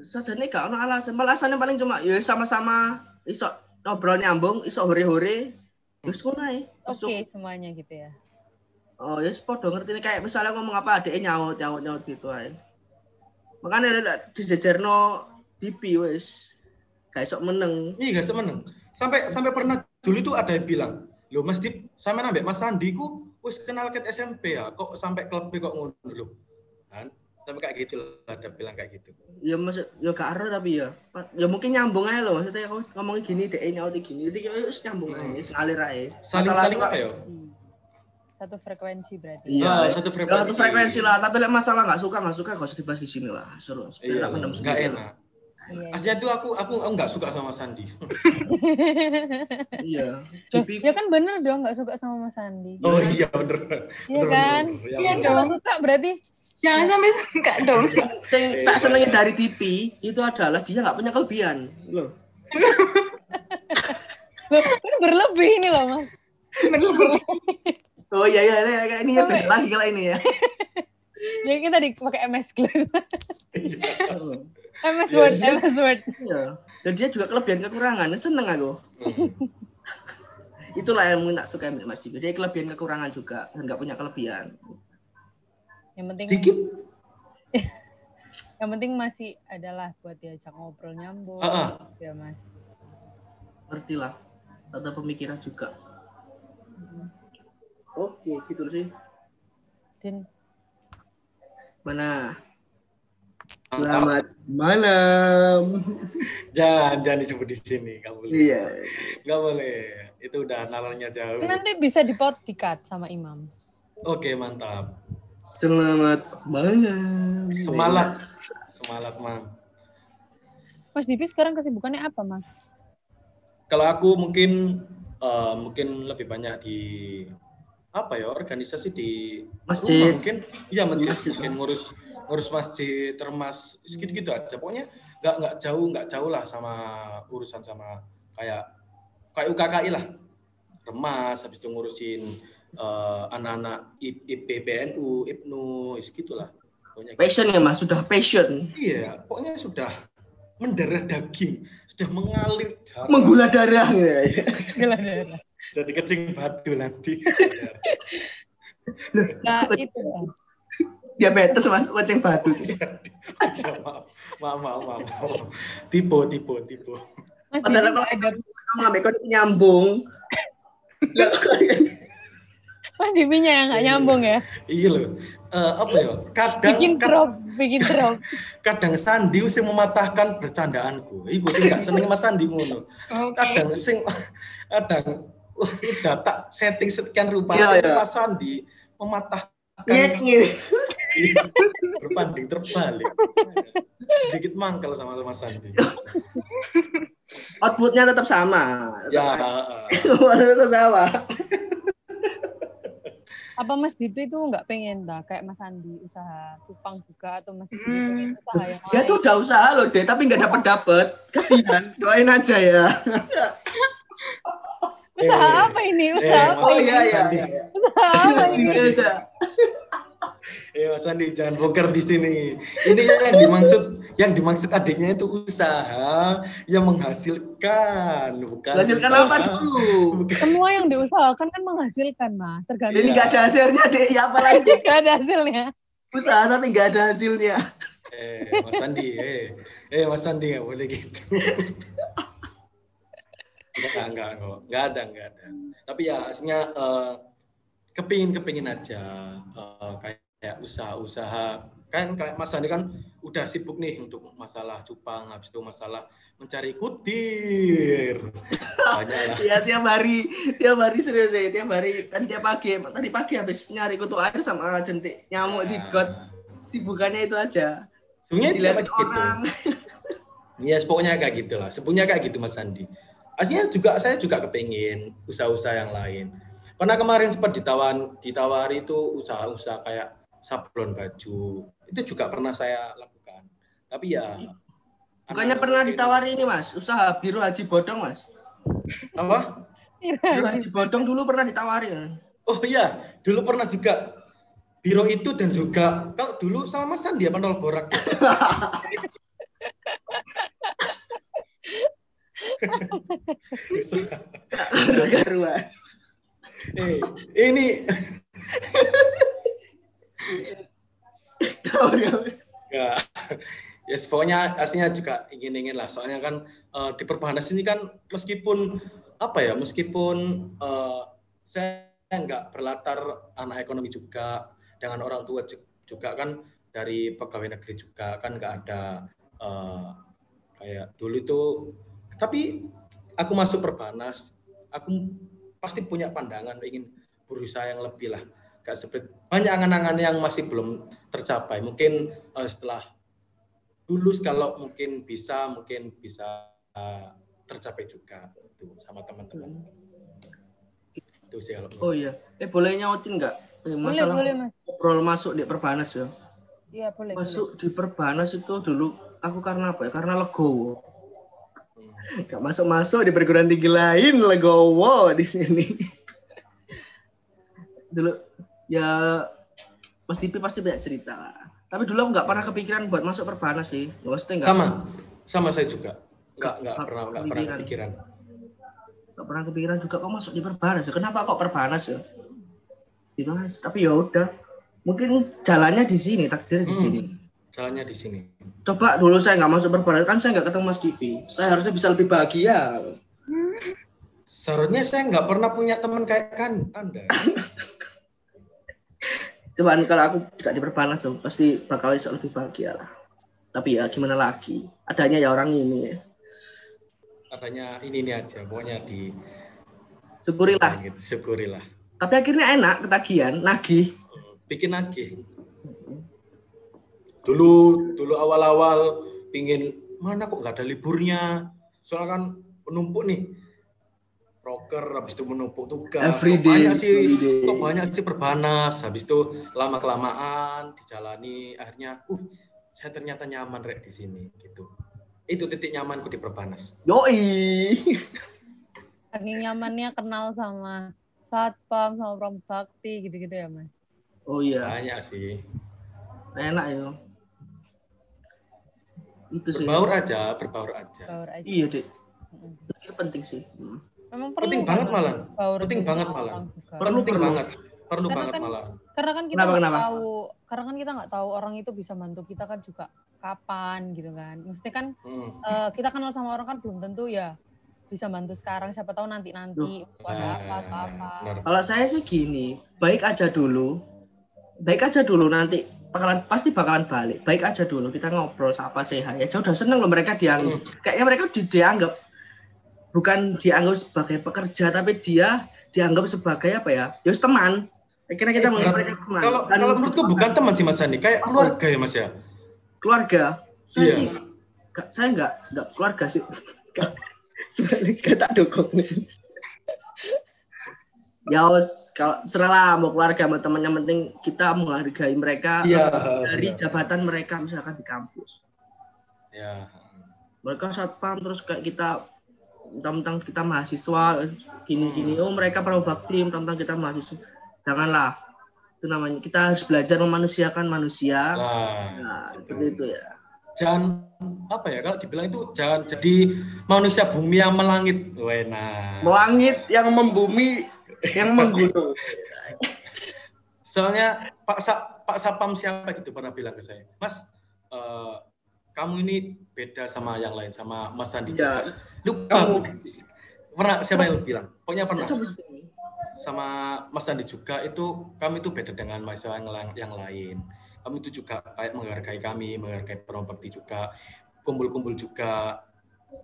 saja nih gak ono alasan. Alasannya paling cuma ya sama-sama iso ngobrol nyambung, iso hore-hore. Wis ngono ae. Wis Oke semuanya gitu ya. Oh, ya yes, podo ngerti nih kayak misalnya ngomong apa adeknya nyaut nyaut nyaut gitu ae. Makanya dijejerno DP wis. Gak iso meneng. Iya, gak semeneng. Sampai sampai pernah dulu itu ada yang bilang, "Loh Mas Dip, sama nambah Mas Sandi ku wis kenal ket SMP ya, kok sampai klub kok ngono lho." Kan? Sampai kayak gitu lah, ada bilang kayak gitu. Ya maksud ya gak ero tapi ya. Ya mungkin nyambung aja loh. Maksudnya oh, ngomongin gini dek nyaut gini. Jadi ya nyambung aja, wis ngalir ae. Saling-saling Masalah- apa ya? Hmm. satu frekuensi berarti. Iya, Ah, satu Ya, frekuensi. satu frekuensi lah, tapi lek masalah nggak suka nggak suka gak usah dibahas di sini lah. Seru. Iya, nggak enak. Iya. Aslinya tuh aku aku aku nggak suka sama Sandi. Iya. Loh, Jadi ya kan bener dong nggak suka sama Mas Andi. Oh iya bener. Iya kan? Ya, Iya bener. Kalau suka berarti Jangan sampai suka dong. sing tak senengin dari TV itu adalah dia nggak punya kelebihan. Loh. Loh, kan berlebih ini loh Mas. Oh iya iya, iya, kayak ini ya beda lagi kalau ini ya. Jadi kita di pakai MS Glow. Iya. MS Iya Word. MS Word. Iya. Dan dia juga kelebihan kekurangan, seneng aku. [laughs] Itulah yang tak suka Mas Diko. Dia kelebihan kekurangan juga dan nggak punya kelebihan. Yang penting Sedikit. [laughs] yang penting masih adalah buat diajak ngobrol nyambung. Ah, ah. Ya Mas. Ngerti lah. Tata pemikiran juga. Oke, gitu sih. Dan Mana? Selamat malam. [laughs] Jangan jangan disebut di sini, nggak boleh. Iya. Nggak boleh. Itu udah nalarnya jauh. nanti bisa dipot dikat sama Imam. Oke mantap. Selamat malam. Semalat. Semalat mam. Mas Divi sekarang kesibukannya apa Mas? Kalau aku mungkin eh, mungkin lebih banyak di apa ya organisasi di Masjid. rumah mungkin iya masjid, Masjid. mungkin ngurus ngurus masjid termas segitu gitu aja pokoknya nggak nggak jauh nggak jauh lah sama urusan sama kayak kayak UKKI lah remas habis itu ngurusin eh, anak-anak IPPNU IPNU gitulah pokoknya gitu. Passion ya mas, sudah passion. iya pokoknya sudah mendarah daging sudah mengalir darah Menggula darah. ya. Gila darah. jadi kecing batu nanti Nah itu. Diabetes mas, kucing batu. Aja, maaf, maaf, maaf, maaf, maaf. Tipe, tipe, tipe. Mas Padahal kalau ada kamu ngambil kau nyambung. Mas Divinya yang nggak nyambung ya. Iya loh. Eh, apa ya? Kadang, Bikin kad- drop, bikin drop. [laughs] kadang Sandi sing mematahkan bercandaanku. Iku sing gak seneng Mas Sandi ngono. Oke. Kadang sing [laughs] kadang uh, udah tak setting sekian rupa Iya, iya. Mas Sandi mematahkan Nyet, nyet. [laughs] berbanding terbalik. Sedikit mangkal sama Mas Sandi. Outputnya tetap sama. Ya, tetap sama. Apa Mas Divi itu nggak pengen dah kayak Mas Andi usaha cupang juga atau Mas Divi Hmm. pengen usaha yang Dia lain? tuh udah usaha loh deh, tapi nggak dapat dapat. Kasihan. [laughs] Doain aja ya. Usaha Eh, apa ini? eh, Usaha apa Oh ini? iya iya. Iya. Usaha apa ini? Eh Mas Andi jangan bongkar di sini. Ini yang dimaksud yang dimaksud adiknya itu usaha yang menghasilkan, bukan Hasilkan usaha. apa dulu? Bukan. Semua yang diusahakan kan menghasilkan Mas. Tergantung. Ini nggak ada hasilnya deh. Ya apa lagi? [laughs] Nggak ada hasilnya. Usaha tapi nggak ada hasilnya. Eh Mas Andi, eh eh Mas Andi nggak boleh gitu. enggak, enggak, enggak, enggak ada, enggak ada. Tapi ya aslinya eh, kepingin kepingin aja eh, kayak usaha-usaha kan kayak Mas Andi kan udah sibuk nih untuk masalah cupang habis itu masalah mencari kutir banyak lah Iya tiap hari, tiap hari serius ya. Tiap hari kan tiap pagi. Tadi pagi habis nyari kutu air sama jentik nyamuk di got. Sibukannya itu aja. sebenarnya Dilihat gitu orang. [laughs] ya pokoknya kayak gitulah sebenarnya kayak gitu Mas Andi aslinya juga saya juga kepingin usaha-usaha yang lain pernah kemarin sempat ditawan ditawari itu usaha-usaha kayak sablon baju. Itu juga pernah saya lakukan. Tapi ya Bukannya anak-anak pernah mungkin- ditawari ini mas, usaha biru haji bodong mas. apa? Biru haji bodong dulu pernah ditawari. oh iya dulu pernah juga. Biro itu dan juga kalau dulu sama Mas Andi apa nol borak? [laughs] Garuan. eh ini ya ya pokoknya aslinya juga ingin ingin lah. Soalnya kan eh, di perbanas ini kan meskipun apa ya meskipun eh, saya nggak berlatar anak ekonomi juga dengan orang tua ju- juga kan dari pegawai negeri juga kan nggak ada eh, kayak dulu itu. Tapi aku masuk perbanas aku pasti punya pandangan ingin berusaha yang lebih lah. Gak seperti banyak angan-angan yang masih belum tercapai. Mungkin uh, setelah lulus kalau mungkin bisa mungkin bisa uh, tercapai juga itu sama teman-teman. Itu sih kalau Oh iya. Eh boleh nyautin nggak? Eh, Boleh, masalah boleh, Mas. ngobrol masuk di Perbanas ya. Iya, boleh. boleh. Masuk di Perbanas itu dulu aku karena apa ya? Karena legowo. Hmm. Gak masuk-masuk di perguruan tinggi lain legowo di sini. [laughs] dulu ya Mas Dipi pasti banyak cerita lah. Tapi dulu aku nggak pernah kepikiran buat masuk Perbanas sih. Maksudnya nggak Sama, sama saya juga. Nggak nggak pernah nggak pernah kepikiran. kepikiran. nggak pernah kepikiran juga kok masuk di Perbanas ya. Kenapa kok Perbanas ya? Gitu mas. Tapi ya udah. Mungkin jalannya di sini, takdirnya di Hmm. sini. Jalannya di sini. Coba dulu saya nggak masuk Perbanas kan saya nggak ketemu Mas Dipi. Saya harusnya bisa lebih bahagia. Seharusnya saya nggak pernah punya teman kayak kan Anda. [laughs] Cuman kalau aku tidak di Perbanas tuh, pasti bakal bisa lebih bahagia lah. Tapi ya gimana lagi? Adanya ya orang ini. Adanya ini ini aja, pokoknya di Syukurilah. gitu, syukurilah. Tapi akhirnya enak ketagihan, nagih. Bikin lagi. Dulu dulu awal-awal pingin mana kok nggak ada liburnya. Soalnya kan penumpuk nih. Proker habis itu menumpuk tugas. Every kok day, banyak sih, day. kok banyak sih perbanas. Habis itu lama kelamaan dijalani akhirnya uh saya ternyata nyaman rek di sini gitu. Itu titik nyamanku di perbanas. Yoi. Saking nyamannya kenal sama satpam, sama pram bakti gitu-gitu ya, Mas. Oh iya, Banyak sih. enak ya. Itu sih. Berbaur aja, berbaur aja. Baur aja. Iya, Dek. Itu penting sih. Hmm. Memang Penting perlu banget malah. Penting banget malah. Perlu, Penting perlu. banget. Perlu Karena banget kan- malah. Karena kan kita nggak tahu, karena kan kita nggak tahu orang itu bisa bantu kita kan juga kapan gitu kan. Mesti kan Hmm. eh, kita kenal sama orang kan belum tentu ya bisa bantu sekarang. Siapa tahu nanti nanti ada Nah, apa apa. Kalau saya sih gini, baik aja dulu. Baik aja dulu nanti bakalan pasti bakalan balik. Baik aja dulu kita ngobrol apa sehat ya. Udah seneng loh mereka dianggap. Kayaknya mereka di- dianggap bukan dianggap sebagai pekerja tapi dia dianggap sebagai apa ya? Ya teman. Akhirnya kita Eh, menganggap bukan- mereka teman. Kalau Dan kalau menurutku bukan teman sih Mas Andi, kayak keluarga ya Mas ya. keluarga. Saya Iya. sih nggak- saya nggak nggak keluarga sih. [laughs] Sebenarnya nggak tak dukung. ya wes kalau seralah mau keluarga sama teman yang penting kita menghargai mereka Iya. dari benar. jabatan mereka misalkan di kampus Ya. mereka satpam terus kayak kita tentang kita mahasiswa gini gini Hmm. oh mereka para bakti tentang kita mahasiswa janganlah itu namanya kita harus belajar memanusiakan manusia Nah, nah seperti itu ya jangan apa ya kalau dibilang itu jangan jadi manusia bumi yang melangit. Wena. melangit yang membumi yang menggunung Soalnya Pak Sa, Pak Sapam siapa gitu pernah bilang ke saya, Mas, eh, kamu ini beda sama yang lain sama Mas Sandi. ya Lupa. Kamu- Pernah siapa yang bilang? Pokoknya pernah. Sama Mas Andi juga itu kami itu beda dengan mahasiswa yang, lain- yang lain. Kami itu juga kayak menghargai kami, menghargai peron bakti juga, kumpul-kumpul juga.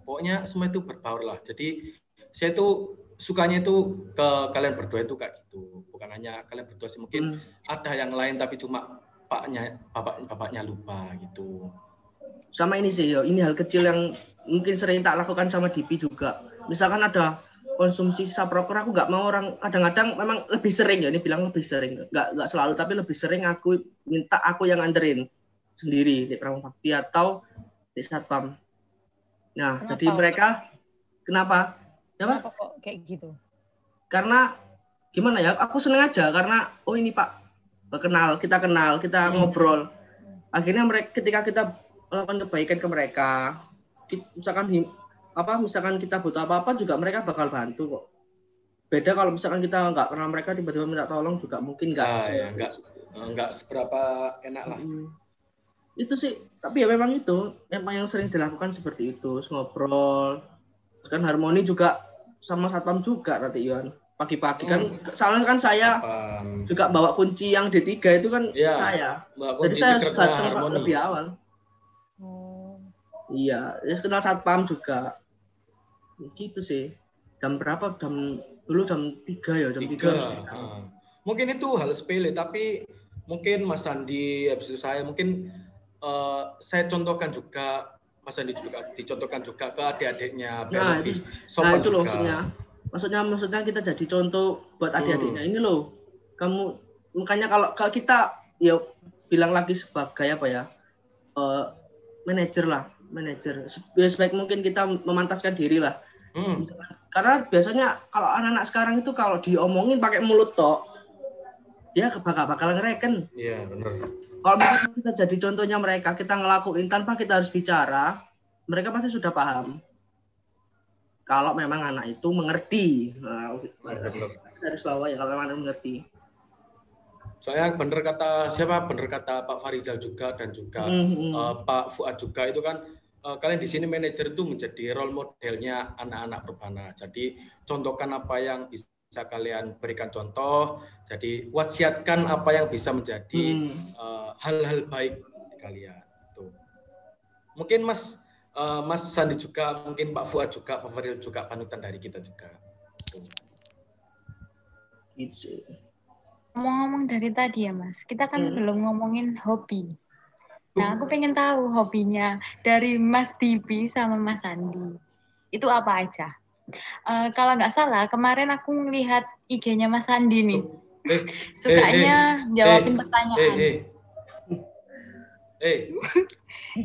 Pokoknya semua itu berbaur lah. Jadi saya itu sukanya itu ke kalian berdua itu kayak gitu. Bukan hanya kalian berdua sih mungkin Hmm. ada yang lain tapi cuma paknya bapak bapaknya lupa gitu. Sama ini sih yo ini hal kecil yang mungkin sering tak lakukan sama Dipi juga misalkan ada konsumsi sisa proker aku nggak mau orang kadang-kadang memang lebih sering ya ini bilang lebih sering nggak nggak selalu tapi lebih sering aku minta aku yang anterin sendiri di Pramu Bakti atau di Satpam nah Kenapa? jadi mereka kenapa Kenapa? Kenapa kok kayak gitu? karena gimana ya aku seneng aja karena oh ini pak kenal kita kenal kita Hmm. ngobrol akhirnya mereka ketika kita melakukan kebaikan ke mereka misalkan apa misalkan kita butuh apa apa juga mereka bakal bantu kok beda kalau misalkan kita nggak kenal mereka tiba-tiba minta tolong juga mungkin nggak Ah, ya, nggak. Enggak seberapa enak lah. Mm. itu sih tapi ya memang itu memang yang sering dilakukan seperti itu ngobrol kan harmoni juga sama satpam juga nanti Yohan pagi-pagi kan soalnya kan saya Apaan? juga bawa kunci yang D3 itu kan Iya. saya. Jadi saya datang lebih awal. Iya, ya kenal satpam juga. Gitu sih. Jam berapa? Jam dulu jam 3 ya, jam 3 tiga harus di sana. ah. mungkin itu hal sepele tapi mungkin Mas Sandi habis itu saya mungkin eh, saya contohkan juga Mas Sandi juga dicontohkan juga ke adik-adiknya Nah, lebih Nah itu loh maksudnya. Maksudnya maksudnya kita jadi contoh buat Hmm. adik-adiknya ini loh. Kamu makanya kalau kalau kita ya bilang lagi sebagai apa ya? eh manajer lah, manajer. Se- sebaik mungkin kita memantaskan diri lah. Hmm, Karena biasanya kalau anak-anak sekarang itu kalau diomongin pakai mulut tok, dia bakal bakal ngereken. Iya benar. Kalau misalnya kita jadi contohnya mereka, kita ngelakuin tanpa kita harus bicara, mereka pasti sudah paham. Kalau memang anak itu mengerti, nah, harus bawa ya kalau memang anak mengerti. Soalnya benar kata siapa? Benar kata Pak Farizal juga dan juga Mhm. eh, Pak Fuad juga itu kan kalian di sini manajer itu menjadi role modelnya anak-anak perbana. Jadi contohkan apa yang bisa kalian berikan contoh. Jadi wasiatkan apa yang bisa menjadi Hmm. eh, hal-hal baik di kalian. Tuh. Mungkin Mas eh, Mas Sandi juga, mungkin Pak Fuad juga, Pak Faril juga panutan dari kita juga. Ngomong-ngomong dari tadi ya Mas, kita kan Hmm. belum ngomongin hobi. Nah, aku pengen tahu hobinya dari Mas Divi sama Mas Andi. Itu apa aja? Eh, kalau nggak salah, kemarin aku ngelihat IG-nya Mas Andi nih. Eh, [laughs] Sukanya jawabin eh, pertanyaan. eh, eh. Eh,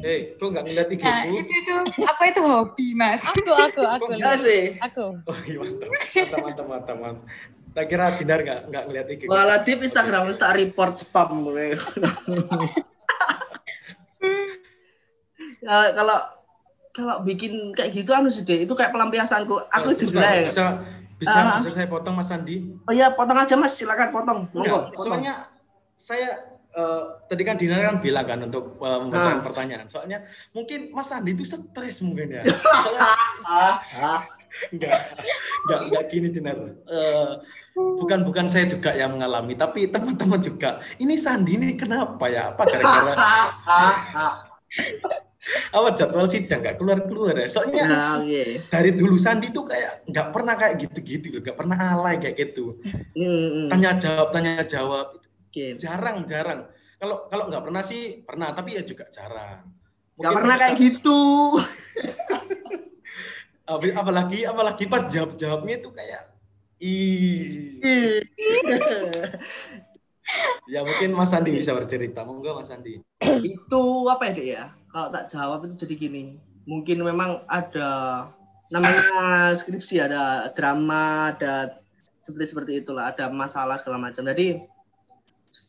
eh, kok nggak ngeliat IG Nah, itu itu apa itu hobi, Mas? Aku, aku, aku. Enggak sih. Aku. Oh iya mantap, mantap, mantap, mantap, mantap. Tak kira Dinar nggak nggak ngeliat IG. Malah di Instagram tak report spam. [laughs] Ya, kalau kalau bikin kayak gitu anu sih itu kayak pelampiasanku. Aku Eh, jujur sebentar, aja. Bisa, bisa, Ah. bisa saya potong Mas Andi? Oh iya, potong aja Mas, silakan potong. Monggo. Soalnya saya eh, tadi kan Dinar kan bilang kan untuk eh, membacakan Ah. pertanyaan. Soalnya mungkin Mas Andi itu stres mungkin ya. [laughs] Soalnya Ah, ah. enggak, enggak, enggak gini Dinar. Eh, bukan bukan saya juga yang mengalami, tapi teman-teman juga. Ini Sandi ini kenapa ya? Apa gara-gara. [laughs] apa jadwal sidang nggak keluar keluar ya? Soalnya Nah, oke. dari dulu Sandi tuh kayak nggak pernah kayak gitu-gitu, loh, nggak pernah alay kayak gitu. Hmm, hmm. Tanya jawab, tanya jawab, Oke. jarang jarang. Kalau kalau nggak pernah sih pernah, tapi ya juga jarang. Gak Mungkin pernah kayak gitu. [laughs] Ap- Apalagi apalagi pas jawab jawabnya itu kayak ih. [laughs] Ya mungkin Mas Andi bisa bercerita, monggo Mas Andi. itu apa ya dek ya? Kalau tak jawab itu jadi gini. Mungkin memang ada namanya skripsi, ada drama, ada seperti seperti itulah, ada masalah segala macam. Jadi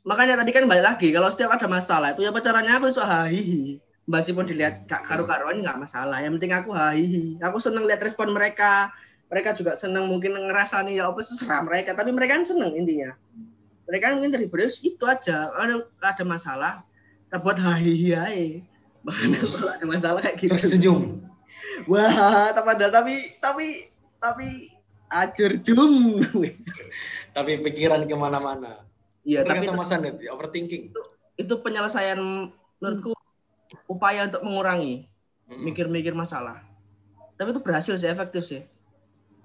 makanya tadi kan balik lagi kalau setiap ada masalah itu ya pacarannya aku suka hahihi. Meskipun dilihat kak karu-karuan nggak masalah. Yang penting aku hahihi. Aku seneng lihat respon mereka. Mereka juga seneng mungkin ngerasa nih ya apa serah mereka. Tapi mereka kan seneng intinya. Mereka mungkin terhibur itu aja. Ada ada masalah, kita buat hahihi. Bahkan kalau ada masalah kayak gitu. Tersenyum. Wah, padahal tapi tapi tapi ajur jum. Tapi pikiran ke mana-mana. Iya, tapi Mas Andi overthinking. itu penyelesaian menurutku upaya untuk mengurangi Mm-mm. mikir-mikir masalah. Tapi itu berhasil sih, efektif sih.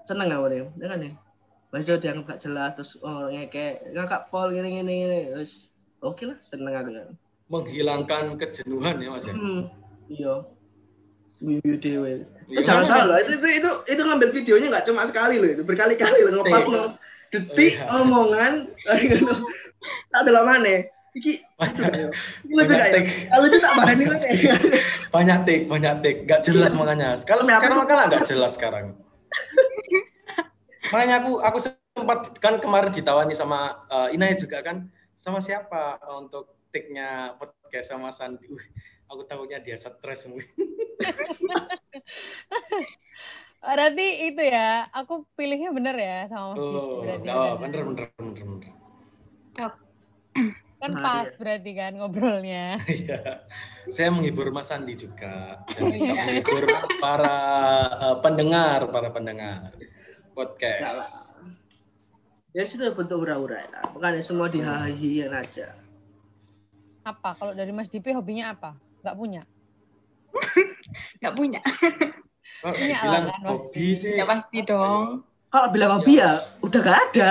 Seneng aku deh, ya kan ya? Bahasa dia nggak jelas terus oh ngeke ngakak pol gini gini gini terus oke lah seneng aku. Menghilangkan kejenuhan ya Mas ya. Hmm, iya. Wiwi dewe. Itu jangan salah loh. Itu, itu itu itu ngambil videonya nggak cuma sekali loh, itu berkali-kali loh ngepas Iya. no detik Iya. omongan [laughs] tak ada mana. Iki lucu gak ya? Lucu gak ya? Kalau itu tak bahani [laughs] banyak tik, banyak tik, nggak jelas Iya. makanya. Kalau sekarang makanya nggak jelas sekarang. makanya aku aku sempat kan kemarin ditawani sama eh, Inaya juga kan sama siapa untuk tiknya podcast sama Sandi. Uh, aku tahunya dia stres mungkin. Berarti itu ya, aku pilihnya bener ya sama Mas Oh, berarti. oh bener bener bener bener. Kan Nah, pas iya. berarti kan ngobrolnya. [laughs] Iya. Saya menghibur Mas Sandi juga dan juga Iya. menghibur para eh, pendengar, para pendengar podcast. Ya sudah bentuk hura-hura ya. Makanya semua dihahihin aja. Apa? Kalau dari Mas Dipi hobinya apa? Nggak punya? [laughs] Nggak punya. Oh, Punya bilang kan, hobi pasti. sih. Ya pasti dong. Kalau bilang hobi ya udah gak ada.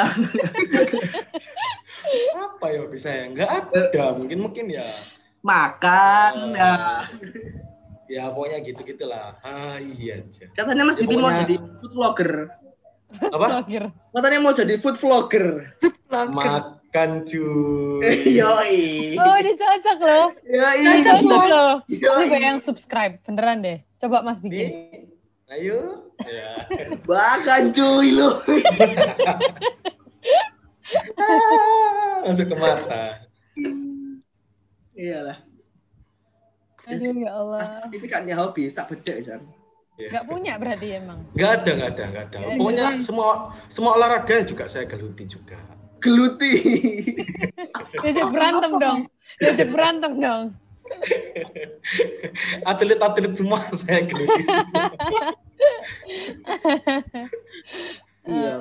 [laughs] Apa ya bisa ya? Nggak ada. Mungkin mungkin ya. Makan ya. Ya pokoknya gitu gitulah. Ah iya aja. Katanya Mas Ya, Dipi mau jadi food vlogger. Apa? Katanya mau jadi food vlogger. Makan cuy. [laughs] Yoi. Oh, ini cocok loh. Yoi. Cocok loh. Ini Yoi. banyak yang subscribe. Beneran deh. Coba Mas bikin. Ayo. Ya. Makan cuy lu. [laughs] Masuk ke mata. Iyalah. Aduh ya Allah. Dipi kan ya hobi, tak beda San. Gak punya berarti emang. Nggak ada, nggak ada, nggak ada. Ya, Pokoknya semua semua olahraga juga saya geluti juga. Geluti. Diajak berantem dong. Diajak berantem dong. Atlet-atlet semua [laughs] saya geluti semua. [laughs] Iya.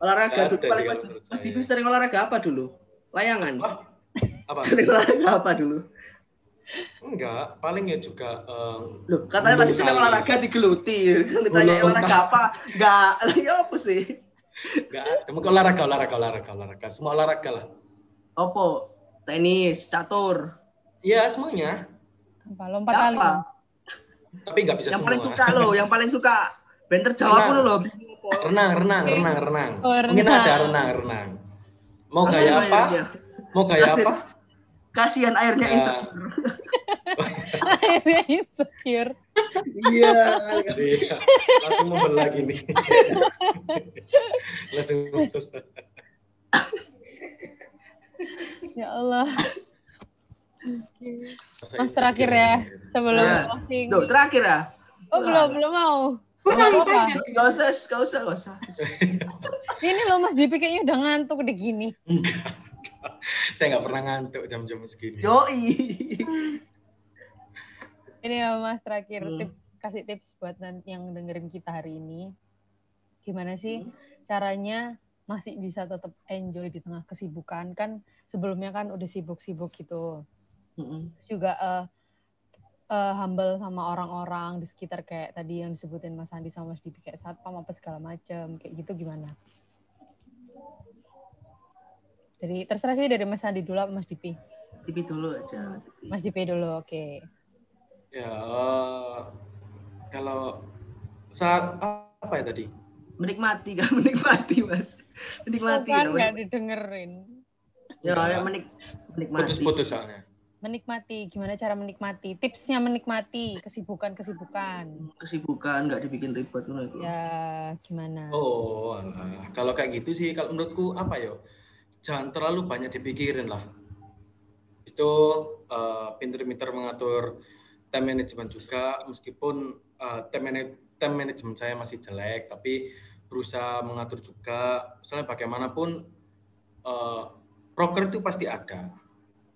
Olahraga Nggak tuh ada paling Mas, kalau. Dipi sering olahraga apa dulu? Layangan. Wah. Apa? [laughs] Sering olahraga apa dulu? Enggak, paling ya juga eh, Loh, katanya tadi sedang kali. olahraga digeluti. Kan ditanya olahraga apa? Enggak. Ya apa sih? Enggak ada. Mungkin olahraga, olahraga, olahraga, olahraga. Semua olahraga lah. Apa? Tenis, catur. Iya, semuanya. Apa? Lompat tali. Apa? Tapi nggak bisa Yang semua. paling suka lo, yang paling suka. Benter jawab dulu lo. renang, renang, renang, renang. Oh, Mungkin renang. ada renang, renang. Mau Kasih gaya apa? airnya. Mau gaya Kasih. apa? Kasihan airnya Ya. insecure. [laughs] Akhirnya insecure. Iya. Iya, langsung membelah gini. langsung membelah. Ya Allah. Masa Mas terakhir ya. Sebelum Nah. closing. Tuh, terakhir ya. Oh belum, belum mau. Kurang banyak. Gak usah, gak usah, gak usah. Ini loh Mas Dipi kayaknya udah ngantuk udah gini. Enggak, enggak. Saya nggak pernah ngantuk jam-jam segini. Yoi. Ini ya Mas terakhir Hmm. tips kasih tips buat nanti yang dengerin kita hari ini. Gimana sih caranya masih bisa tetap enjoy di tengah kesibukan kan sebelumnya kan udah sibuk-sibuk gitu. Terus juga eh eh, humble sama orang-orang di sekitar kayak tadi yang disebutin Mas Andi sama Mas Dipi kayak satpam apa segala macam kayak gitu gimana? Jadi terserah sih dari Mas Andi dulu apa Mas Dipi? Tipi dulu aja. Mas Dipi dulu, oke. Ya, eh, kalau saat apa ya tadi? Menikmati kan, [laughs] menikmati mas. Menikmati. Bukan namanya. nggak didengerin. Ya, ya, menik menikmati. Putus-putus soalnya. Menikmati, gimana cara menikmati? Tipsnya menikmati kesibukan-kesibukan. Kesibukan, nggak dibikin ribet. itu. Ya, gimana? Oh, alah. kalau kayak gitu sih, kalau menurutku apa ya? Jangan terlalu banyak dipikirin lah. Itu eh, pinter-pinter mengatur time management juga, meskipun eh, time, mana- time management saya masih jelek, tapi berusaha mengatur juga. Misalnya bagaimanapun, proker itu pasti ada,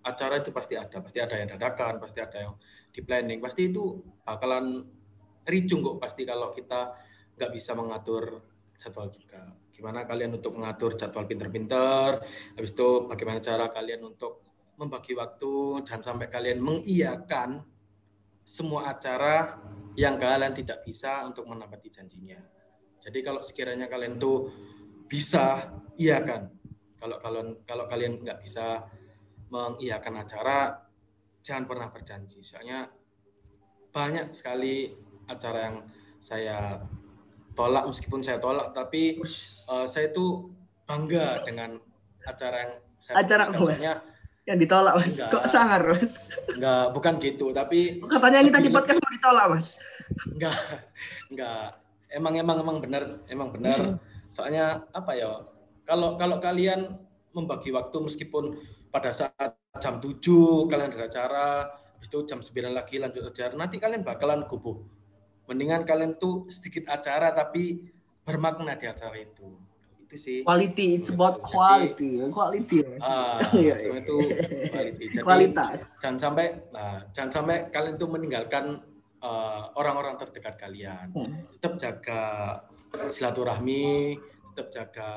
acara itu pasti ada, pasti ada yang dadakan, pasti ada yang di planning, pasti itu bakalan ricung kok pasti kalau kita nggak bisa mengatur jadwal juga. Gimana kalian untuk mengatur jadwal pinter-pinter, habis itu bagaimana cara kalian untuk membagi waktu, jangan sampai kalian mengiyakan semua acara yang kalian tidak bisa untuk menepati janjinya. Jadi kalau sekiranya kalian tuh bisa, iakan. Kalau kalian kalau kalian nggak bisa mengiyakan acara, jangan pernah berjanji. Soalnya banyak sekali acara yang saya tolak meskipun saya tolak tapi eh, saya itu bangga dengan acara yang saya Acara. Yang ditolak mas. Enggak. Kok sangar mas? enggak bukan gitu tapi Katanya ini tadi podcast mau ditolak mas. enggak enggak emang emang emang benar emang benar soalnya apa ya kalau kalau kalian membagi waktu meskipun pada saat jam 7 kalian ada acara habis itu jam 9 lagi lanjut acara nanti kalian bakalan gubuh mendingan kalian tuh sedikit acara tapi bermakna di acara itu itu sih Quality, it's about Jadi- quality. Quality mas. ah [laughs] Iya, semua iya. itu quality jadi Kualitas. jangan sampai nah, jangan sampai kalian tuh meninggalkan uh, orang-orang terdekat kalian Hmm. tetap jaga silaturahmi tetap jaga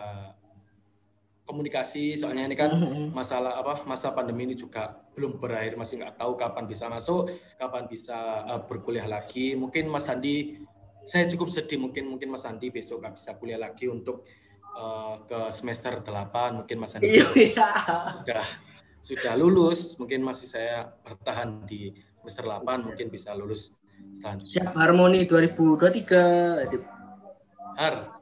komunikasi soalnya ini kan Mhm. masalah apa masa pandemi ini juga belum berakhir masih nggak tahu kapan bisa masuk kapan bisa uh, berkuliah lagi mungkin Mas Andi saya cukup sedih mungkin mungkin Mas Andi besok nggak bisa kuliah lagi untuk uh, ke semester 8 mungkin Mas Andi Iya, sudah sudah lulus mungkin masih saya bertahan di semester 8 mungkin bisa lulus selanjutnya Siap harmoni 2023. har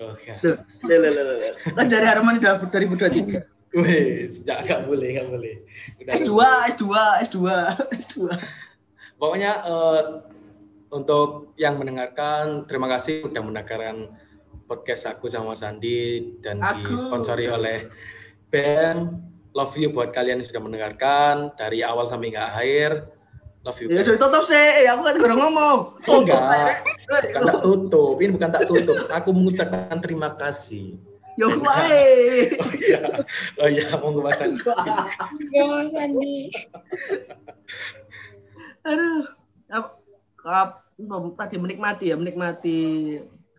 oh, ya. Loh, loh, loh, loh, loh. Kan jadi harmoni 2023. Wih, sejak nggak boleh nggak boleh Udah S2, S2, S2, S2. Pokoknya eh, untuk yang mendengarkan, terima kasih sudah mendengarkan podcast aku sama Mas Andi dan Aku. disponsori oleh BEM. Love you buat kalian yang sudah mendengarkan dari awal sampai nggak akhir. Love you. Ya jadi tutup sih, aku kan udah ngomong. Tutup, Enggak. Bukan tak tutup, ini bukan tak tutup. Aku mengucapkan terima kasih. Ya kuai. [laughs] Oh iya, oh iya, mau Mas Andi. Ya, Mas Andi. Aduh. Ap- ap- tadi menikmati ya, menikmati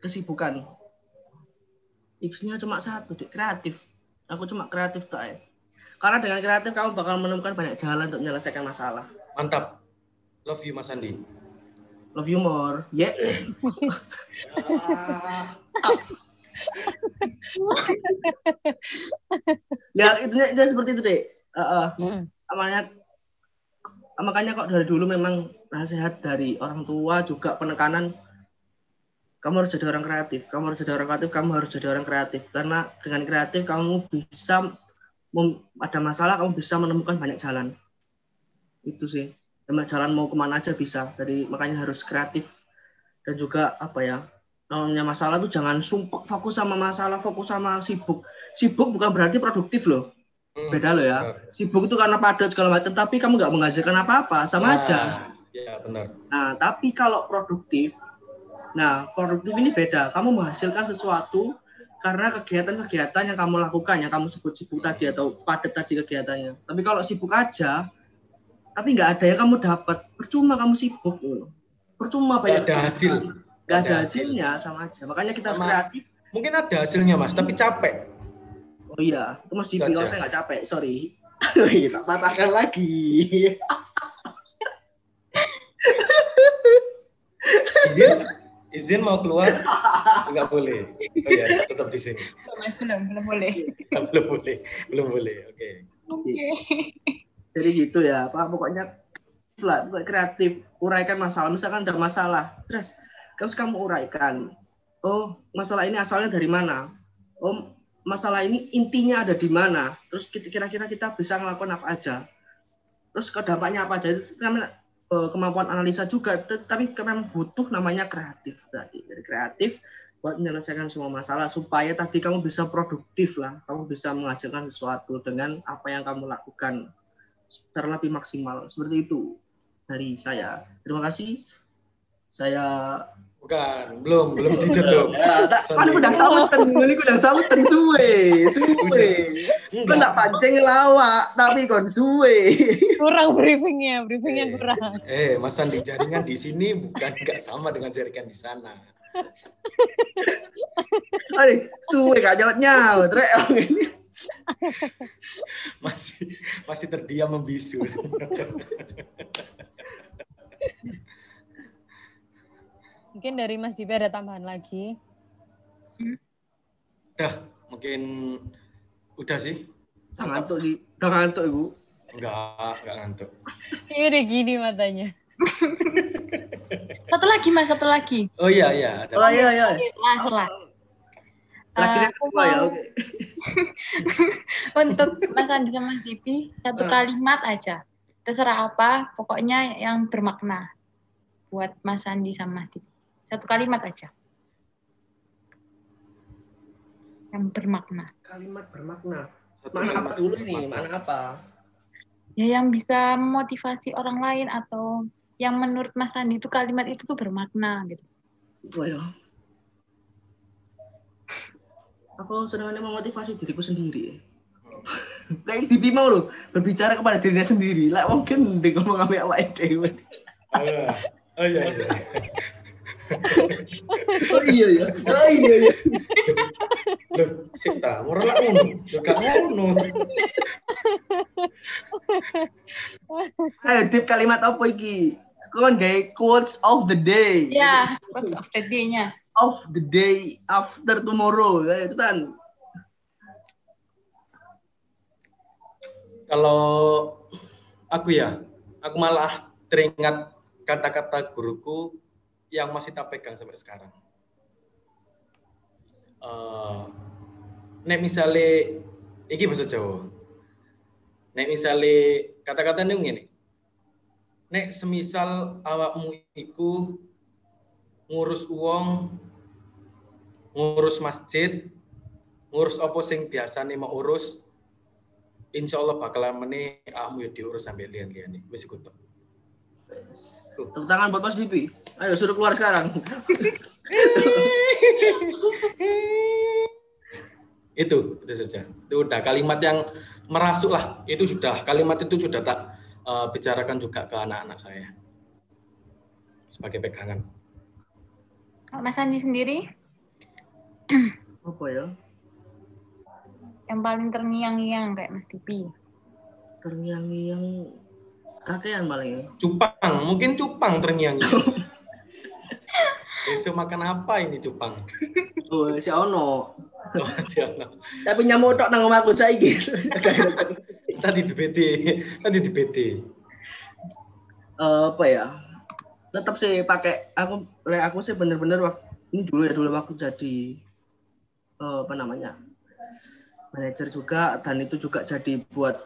kesibukan. Tipsnya cuma satu, Dik, kreatif. Aku cuma kreatif tak ya. Karena dengan kreatif kamu bakal menemukan banyak jalan untuk menyelesaikan masalah. Mantap. Love you Mas Andi. Love you more. Yeah. [laughs] ya itu, itu seperti itu deh. Heeh. Mm. makanya makanya kok dari dulu memang nasihat dari orang tua juga penekanan kamu harus jadi orang kreatif kamu harus jadi orang kreatif kamu harus jadi orang kreatif. Karena dengan kreatif kamu bisa ada masalah kamu bisa menemukan banyak jalan. Itu sih. Banyak jalan mau ke mana aja bisa. Jadi makanya harus kreatif. Dan juga apa ya namanya masalah tuh jangan sumpah fokus sama masalah fokus sama sibuk. Sibuk bukan berarti produktif loh. Hmm, beda loh ya. benar. sibuk itu karena padat segala macam tapi kamu nggak menghasilkan apa-apa sama Nah, aja. Ya, benar. nah tapi kalau produktif nah produktif ini beda kamu menghasilkan sesuatu karena kegiatan-kegiatan yang kamu lakukan yang kamu sebut sibuk tadi atau padat tadi kegiatannya tapi kalau sibuk aja tapi nggak ada yang kamu dapat percuma kamu sibuk loh. percuma banyak ada hasil. nggak ada Ada hasil. hasilnya sama aja makanya kita harus Sama- kreatif Mungkin ada hasilnya Mas, tapi capek. oh iya itu mas Dipi kalau saya nggak capek sorry [laughs] kita patahkan lagi Izin? Izin mau keluar? Enggak boleh. Oh ya, tetap di sini. Mas, belum, belum boleh. [laughs] belum boleh. Belum boleh. Oke. Oke. jadi gitu ya pak pokoknya lah kreatif uraikan masalah misalkan ada masalah terus terus kamu uraikan oh masalah ini asalnya dari mana oh masalah ini intinya ada di mana terus kira-kira kita bisa melakukan apa aja terus ke dampaknya apa aja itu namanya kemampuan analisa juga tapi memang butuh namanya kreatif tadi. Jadi kreatif buat menyelesaikan semua masalah supaya tadi kamu bisa produktif lah kamu bisa menghasilkan sesuatu dengan apa yang kamu lakukan secara lebih maksimal. Seperti itu dari saya. Terima kasih. Saya Bukan, belum, belum ditutup. [laughs] ya, tak kan kudang sawetan ini kudang sawetan suwe suwe kan Enggak. tak pancing lawak tapi kon suwe Kurang briefingnya, briefingnya Eh. kurang. Eh, Mas Andi, jaringan di sini bukan nggak sama dengan jaringan di sana. Aduh, suwe gak nyaut nyaut rek Masih masih terdiam membisu. [laughs] Mungkin dari Mas Dipi ada tambahan lagi. Dah, mungkin udah sih. udah ngantuk sih udah ngantuk ibu Enggak, enggak ngantuk. Ini udah gini matanya. Satu lagi, Mas, satu lagi. Oh iya, iya. Ada. oh iya iya Last, last. lagi Eh, yang aku kedua ya mau- oke [laughs] Untuk Mas Andi sama Mas Dipi, satu Hmm. kalimat aja. Terserah apa, pokoknya yang bermakna. Buat Mas Andi sama Mas Dipi. Satu kalimat aja. Yang bermakna. kalimat bermakna Satu mana apa dulu nih mana apa Ya yang bisa memotivasi orang lain atau yang menurut Mas Andi itu kalimat itu tuh bermakna gitu. oh ya aku senangnya memotivasi diriku sendiri [laughs] kayak di mau loh berbicara kepada dirinya sendiri lah mungkin dia ngomong sama awak dewe Oh iya. Oh iya, iya. [laughs] [laughs] oh iya ya oh iya ya Loh, sik ta, ora lak ngono. Loh, gak ngono. ayo tip kalimat apa iki Kon gay quotes of the day. Ya, quotes of the day-nya. Of the day after tomorrow. Ya, itu kan. Kalau aku ya, aku malah teringat kata-kata guruku yang masih tak pegang sampai sekarang. Uh, nek misalnya, ini bahasa Jawa. Nek misalnya kata-kata ini ngene. Nek semisal awakmu iku ngurus uang, ngurus masjid, ngurus apa sing biasane mau urus, insya Allah bakalan awakmu ya diurus sampai lian-lian wis iku tok. Tepuk tangan buat Mas Dipi. Ayo suruh keluar sekarang. [laughs] itu itu saja itu udah kalimat yang merasuk lah itu sudah kalimat itu sudah tak uh, bicarakan juga ke anak-anak saya sebagai pegangan Kalau Mas Andi sendiri, [clears throat] Apa ya? yang paling terngiang-ngiang kayak Mas Tipi. Terngiang-ngiang kakean paling cupang mungkin cupang terngiang [laughs] besok makan apa ini cupang Oh, si Ono. oh, siapa? Tapi nyamuk tok nang omahku saiki. [laughs] tadi di BT tadi di BT Eh, apa ya? Tetap sih pakai aku le- aku sih bener-bener waktu ini dulu ya dulu waktu jadi eh, apa namanya? manajer juga dan itu juga jadi buat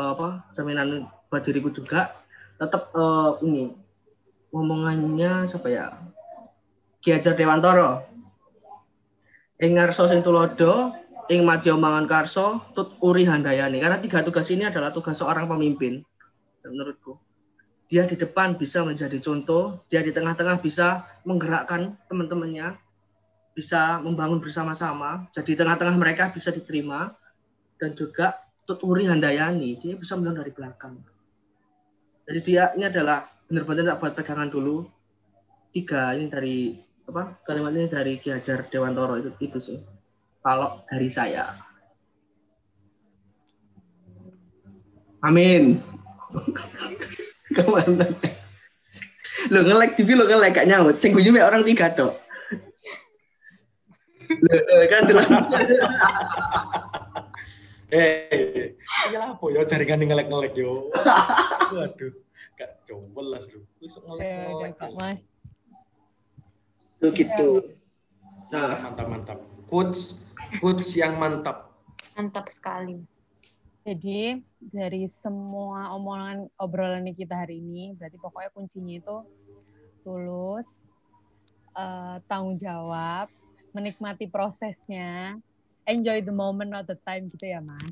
eh, apa? jaminan buat diriku juga tetap eh, ini ngomongannya siapa ya? Ki Hajar Dewantoro. Ing ngarso sing ing mangan karso, tut uri handayani. Karena tiga tugas ini adalah tugas seorang pemimpin menurutku dia di depan bisa menjadi contoh, dia di tengah-tengah bisa menggerakkan teman-temannya, bisa membangun bersama-sama, jadi di tengah-tengah mereka bisa diterima, dan juga Tuturi Handayani, dia bisa melihat dari belakang. Jadi dia ini adalah benar-benar tak buat pegangan dulu. Tiga ini dari apa kalimat ini dari Ki Hajar Dewantoro itu itu sih. Kalau dari saya. Amin. [laughs] Ke mana? Lo nge-like TV lo nge-like gak nyaut. Mek orang tiga tok. Lo lo, kan. [laughs] eh iya apa ya jaringan yang ngelek-ngelek yo. Waduh gak jelas lu besok ngelek-ngelek. Kak Mas. Gitu. Nah, mantap mantap. Quotes quotes yang mantap. Mantap sekali. Jadi dari semua omongan obrolan kita hari ini, berarti pokoknya kuncinya itu tulus, eh, tanggung jawab, menikmati prosesnya, enjoy the moment not the time gitu ya mas.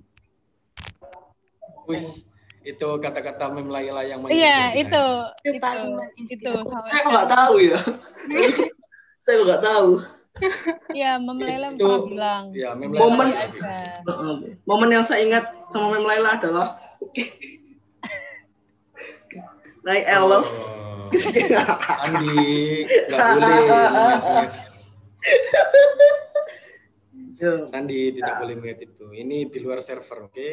wis itu kata-kata mem Laila yang Iya menyebutkan itu, Itu itu, itu. saya nggak tahu ya. saya nggak tahu. Iya, Mem Laila Itu- pernah bilang. ya mem Momen- Laila aja. Heeh. Momen yang saya ingat sama Mem Laila adalah naik love. Oh. Andi nggak boleh. [laughs] Sandi tidak boleh melihat itu ini di luar server oke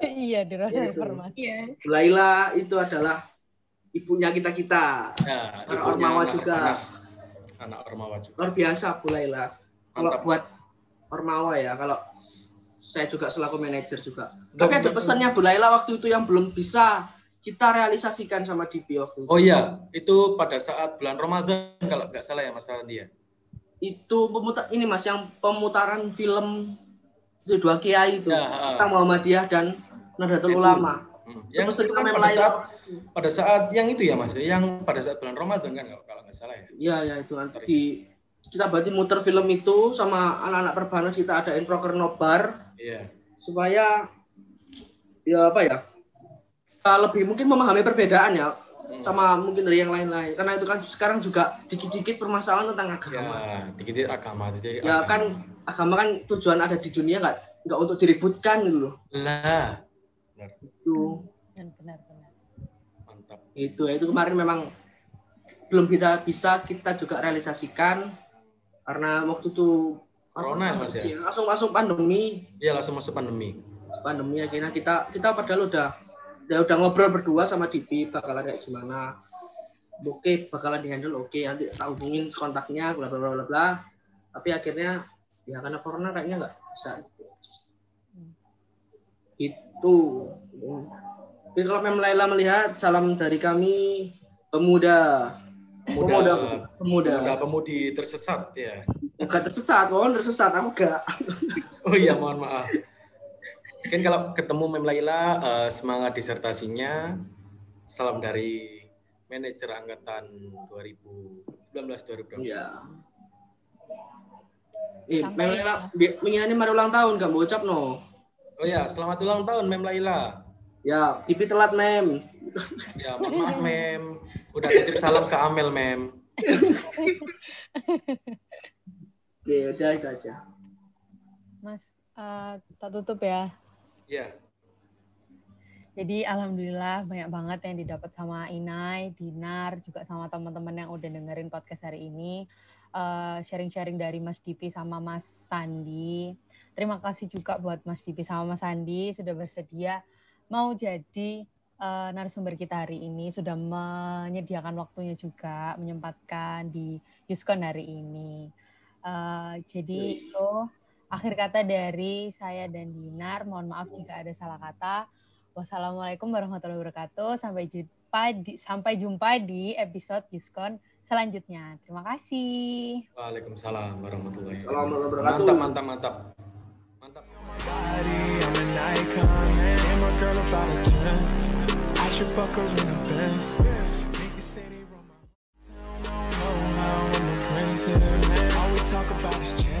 Iya, [laughs] di rasa Itu. informasi. Iya. Laila itu adalah ibunya kita kita. nah Para ibunya Ormawa anak juga. panas. anak Ormawa juga Luar biasa Bu Laila. Kalau buat Ormawa ya, kalau saya juga selaku manajer juga. Tapi ada pesannya Bu Laila waktu itu yang belum bisa kita realisasikan sama DP waktu itu. oh iya itu pada saat bulan Ramadan kalau nggak salah ya Mas Randi ya Itu pemutar ini Mas yang pemutaran film itu dua kiai itu. Ya. Tentang Muhammadiyah dan Nahdlatul. Ulama. Hmm. yang Terus itu itu kan pada saat pada saat yang itu ya Mas yang pada saat bulan Ramadan kan kalau nggak salah ya Iya, ya itu nanti di kita berarti muter film itu sama anak-anak perbanas kita adain proker nobar iya supaya ya apa ya kita lebih mungkin memahami perbedaan ya. Sama mungkin dari yang lain-lain. Karena itu kan sekarang juga dikit-dikit permasalahan tentang agama. Ya dikit agama. Jadi Ya, agama. kan agama kan tujuan ada di dunia nggak nggak untuk diributkan gitu loh. Lah. Itu. Dan benar-benar. mantap. Itu ya itu kemarin memang belum kita bisa kita juga realisasikan. Karena waktu itu Corona ya, Mas, ya? Iya, langsung masuk pandemi. Iya langsung masuk pandemi. Pandemi akhirnya kita kita padahal udah ya udah ngobrol berdua sama Dipi bakalan kayak gimana? Oke bakalan dihandle oke nanti tak hubungin kontaknya bla bla bla bla tapi akhirnya ya karena corona kayaknya nggak bisa itu jadi kalau Mem Laila melihat salam dari kami pemuda. Pemuda. Pemuda, Pemuda. Pemudi tersesat ya. bukan tersesat mohon tersesat aku gak Oh iya, mohon maaf. Mungkin kalau ketemu Mem Laila, eh, semangat disertasinya. Salam dari manajer angkatan 2019-2020. Iya. Eh, Mem Laila, ini mari ulang tahun gak bocap no. Oh ya, selamat ulang tahun Mem Laila. Ya, TV telat Mem. Ya, mohon maaf Mem. Udah titip salam ke Amel Mem. Oke, udah itu aja. Mas, eh, tak tutup ya. Ya, Jadi alhamdulillah banyak banget yang didapat sama Inai, Dinar, juga sama teman-teman yang udah dengerin podcast hari ini. Eh, Sharing-sharing dari Mas Dipi sama Mas Sandi. Terima kasih juga buat Mas Dipi sama Mas Sandi sudah bersedia mau jadi eh, narasumber kita hari ini, sudah menyediakan waktunya juga, menyempatkan di Yuskon hari ini. Eh, jadi itu Akhir kata dari saya dan Dinar, mohon maaf jika ada salah kata. Wassalamualaikum warahmatullahi wabarakatuh. Sampai jumpa di, sampai jumpa di episode diskon selanjutnya. Terima kasih. Waalaikumsalam warahmatullahi wabarakatuh. Mantap, mantap, mantap. Mantap. Talk about is